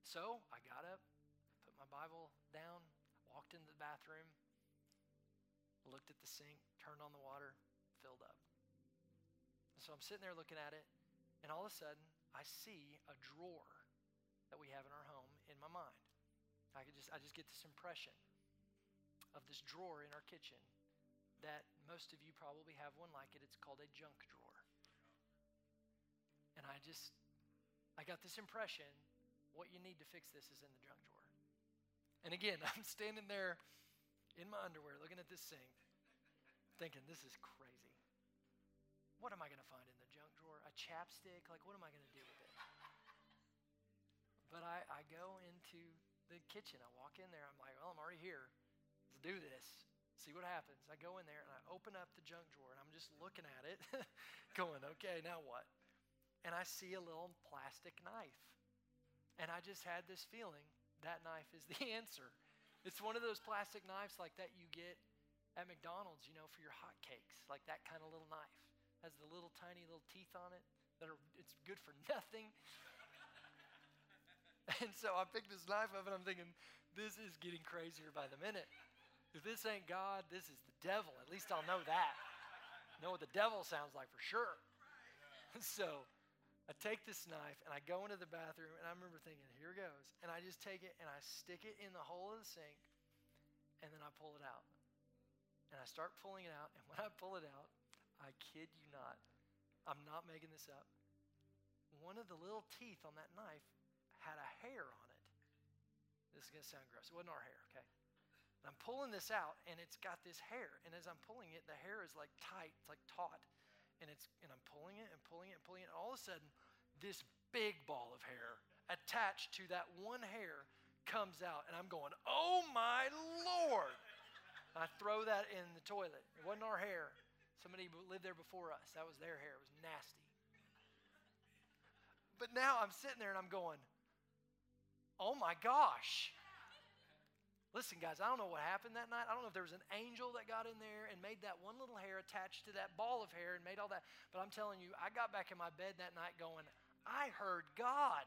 So I got up, Bible down, walked into the bathroom, looked at the sink, turned on the water, filled up. And so I'm sitting there looking at it, and all of a sudden, I see a drawer that we have in our home in my mind. I could just I just get this impression of this drawer in our kitchen that most of you probably have one like it. It's called a junk drawer. And I just I got this impression what you need to fix this is in the junk drawer. And again, I'm standing there in my underwear looking at this sink thinking this is crazy. What am I going to find in the junk drawer? A chapstick? Like, what am I going to do with it? But I, I go into the kitchen. I walk in there. I'm like, well, I'm already here. Let's do this. See what happens. I go in there and I open up the junk drawer and I'm just looking at it, going, okay, now what? And I see a little plastic knife. And I just had this feeling that knife is the answer. It's one of those plastic knives like that you get at McDonald's, you know, for your hot cakes, like that kind of little knife. Has the little tiny little teeth on it that are it's good for nothing. and so I picked this knife up and I'm thinking, this is getting crazier by the minute. If this ain't God, this is the devil. At least I'll know that. Know what the devil sounds like for sure. so I take this knife and I go into the bathroom and I remember thinking, here goes. And I just take it and I stick it in the hole of the sink and then I pull it out. And I start pulling it out. And when I pull it out, I kid you not, I'm not making this up. One of the little teeth on that knife had a hair on it. This is going to sound gross. It wasn't our hair, okay? I'm pulling this out, and it's got this hair. And as I'm pulling it, the hair is like tight, it's like taut. And it's and I'm pulling it and pulling it and pulling it. And all of a sudden, this big ball of hair attached to that one hair comes out, and I'm going, "Oh my lord!" I throw that in the toilet. It wasn't our hair. Somebody lived there before us. That was their hair. It was nasty. But now I'm sitting there and I'm going, "Oh my gosh!" Listen, guys, I don't know what happened that night. I don't know if there was an angel that got in there and made that one little hair attached to that ball of hair and made all that. But I'm telling you, I got back in my bed that night going, I heard God.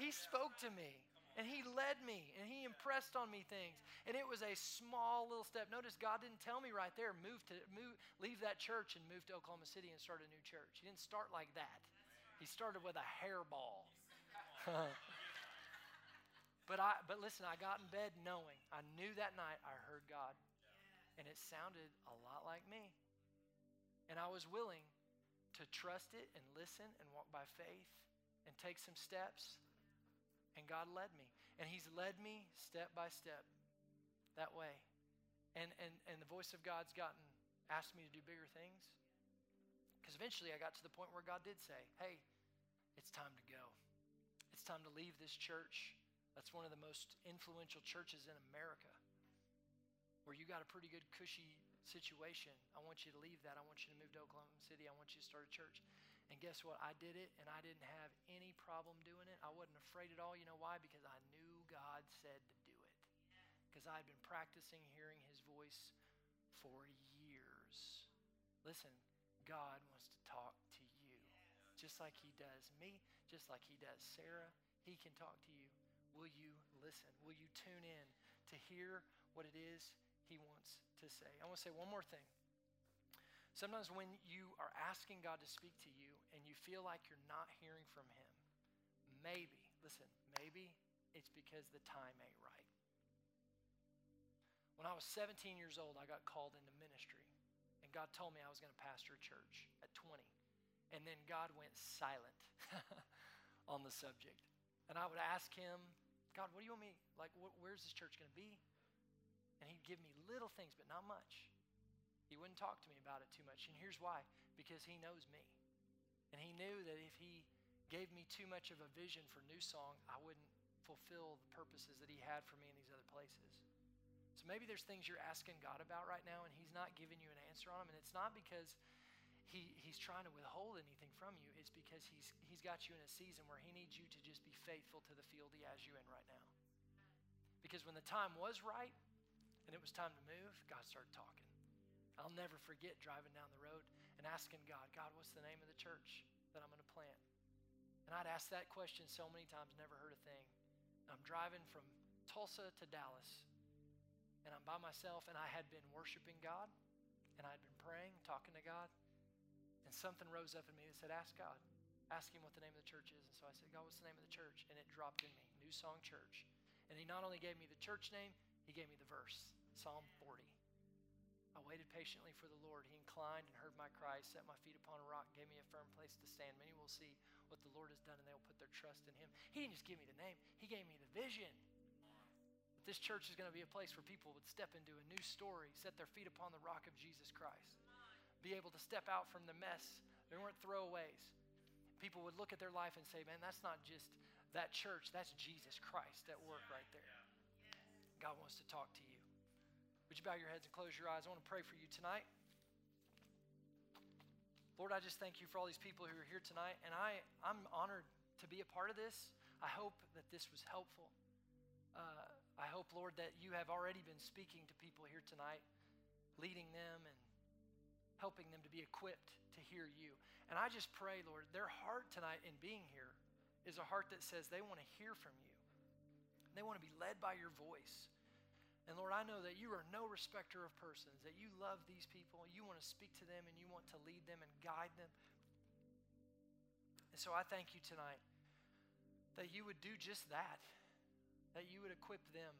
He spoke to me and He led me and He impressed on me things. And it was a small little step. Notice God didn't tell me right there, move to move, leave that church and move to Oklahoma City and start a new church. He didn't start like that. He started with a hairball. But I but listen, I got in bed knowing. I knew that night I heard God. And it sounded a lot like me. And I was willing to trust it and listen and walk by faith and take some steps. And God led me. And He's led me step by step that way. And and and the voice of God's gotten asked me to do bigger things. Because eventually I got to the point where God did say, Hey, it's time to go. It's time to leave this church that's one of the most influential churches in America where you got a pretty good, cushy situation. I want you to leave that. I want you to move to Oklahoma City. I want you to start a church. And guess what? I did it and I didn't have any problem doing it. I wasn't afraid at all. You know why? Because I knew God said to do it. Because I had been practicing hearing his voice for years. Listen, God wants to talk to you just like he does me, just like he does Sarah. He can talk to you. Will you listen? Will you tune in to hear what it is He wants to say? I want to say one more thing. Sometimes when you are asking God to speak to you and you feel like you're not hearing from Him, maybe, listen, maybe it's because the time ain't right. When I was 17 years old, I got called into ministry. And God told me I was going to pastor a church at 20. And then God went silent on the subject. And I would ask Him, God, what do you want me, like, wh- where's this church going to be? And he'd give me little things, but not much. He wouldn't talk to me about it too much. And here's why because he knows me. And he knew that if he gave me too much of a vision for New Song, I wouldn't fulfill the purposes that he had for me in these other places. So maybe there's things you're asking God about right now, and he's not giving you an answer on them. And it's not because he, he's trying to withhold anything from you. It's because he's, he's got you in a season where he needs you to just be faithful to the field he has you in right now. Because when the time was right and it was time to move, God started talking. I'll never forget driving down the road and asking God, God, what's the name of the church that I'm going to plant? And I'd asked that question so many times, never heard a thing. I'm driving from Tulsa to Dallas, and I'm by myself, and I had been worshiping God, and I'd been praying, talking to God, and something rose up in me that said, Ask God. Ask Him what the name of the church is. And so I said, God, what's the name of the church? And it dropped in me New Song Church. And He not only gave me the church name, He gave me the verse Psalm 40. I waited patiently for the Lord. He inclined and heard my cry, set my feet upon a rock, gave me a firm place to stand. Many will see what the Lord has done and they will put their trust in Him. He didn't just give me the name, He gave me the vision. That this church is going to be a place where people would step into a new story, set their feet upon the rock of Jesus Christ be able to step out from the mess. They weren't throwaways. People would look at their life and say, man, that's not just that church, that's Jesus Christ at work right there. God wants to talk to you. Would you bow your heads and close your eyes? I want to pray for you tonight. Lord, I just thank you for all these people who are here tonight, and I, I'm honored to be a part of this. I hope that this was helpful. Uh, I hope, Lord, that you have already been speaking to people here tonight, leading them and helping them to be equipped to hear you. And I just pray, Lord, their heart tonight in being here is a heart that says they want to hear from you. They want to be led by your voice. And Lord, I know that you are no respecter of persons, that you love these people, you want to speak to them, and you want to lead them and guide them. And so I thank you tonight that you would do just that, that you would equip them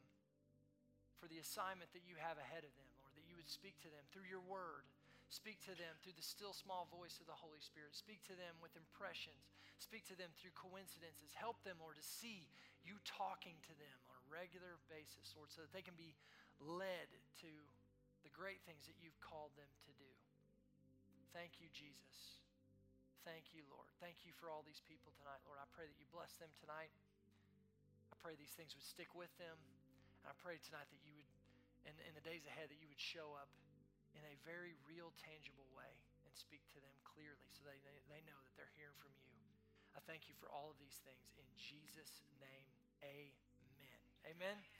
for the assignment that you have ahead of them, Lord, that you would speak to them through your word Speak to them through the still small voice of the Holy Spirit. Speak to them with impressions. Speak to them through coincidences. Help them, Lord, to see you talking to them on a regular basis, Lord, so that they can be led to the great things that you've called them to do. Thank you, Jesus. Thank you, Lord. Thank you for all these people tonight, Lord. I pray that you bless them tonight. I pray these things would stick with them. And I pray tonight that you would, in, in the days ahead, that you would show up in a very real, tangible way and speak to them clearly so they, they, they know that they're hearing from you. I thank you for all of these things. In Jesus' name, amen. Amen.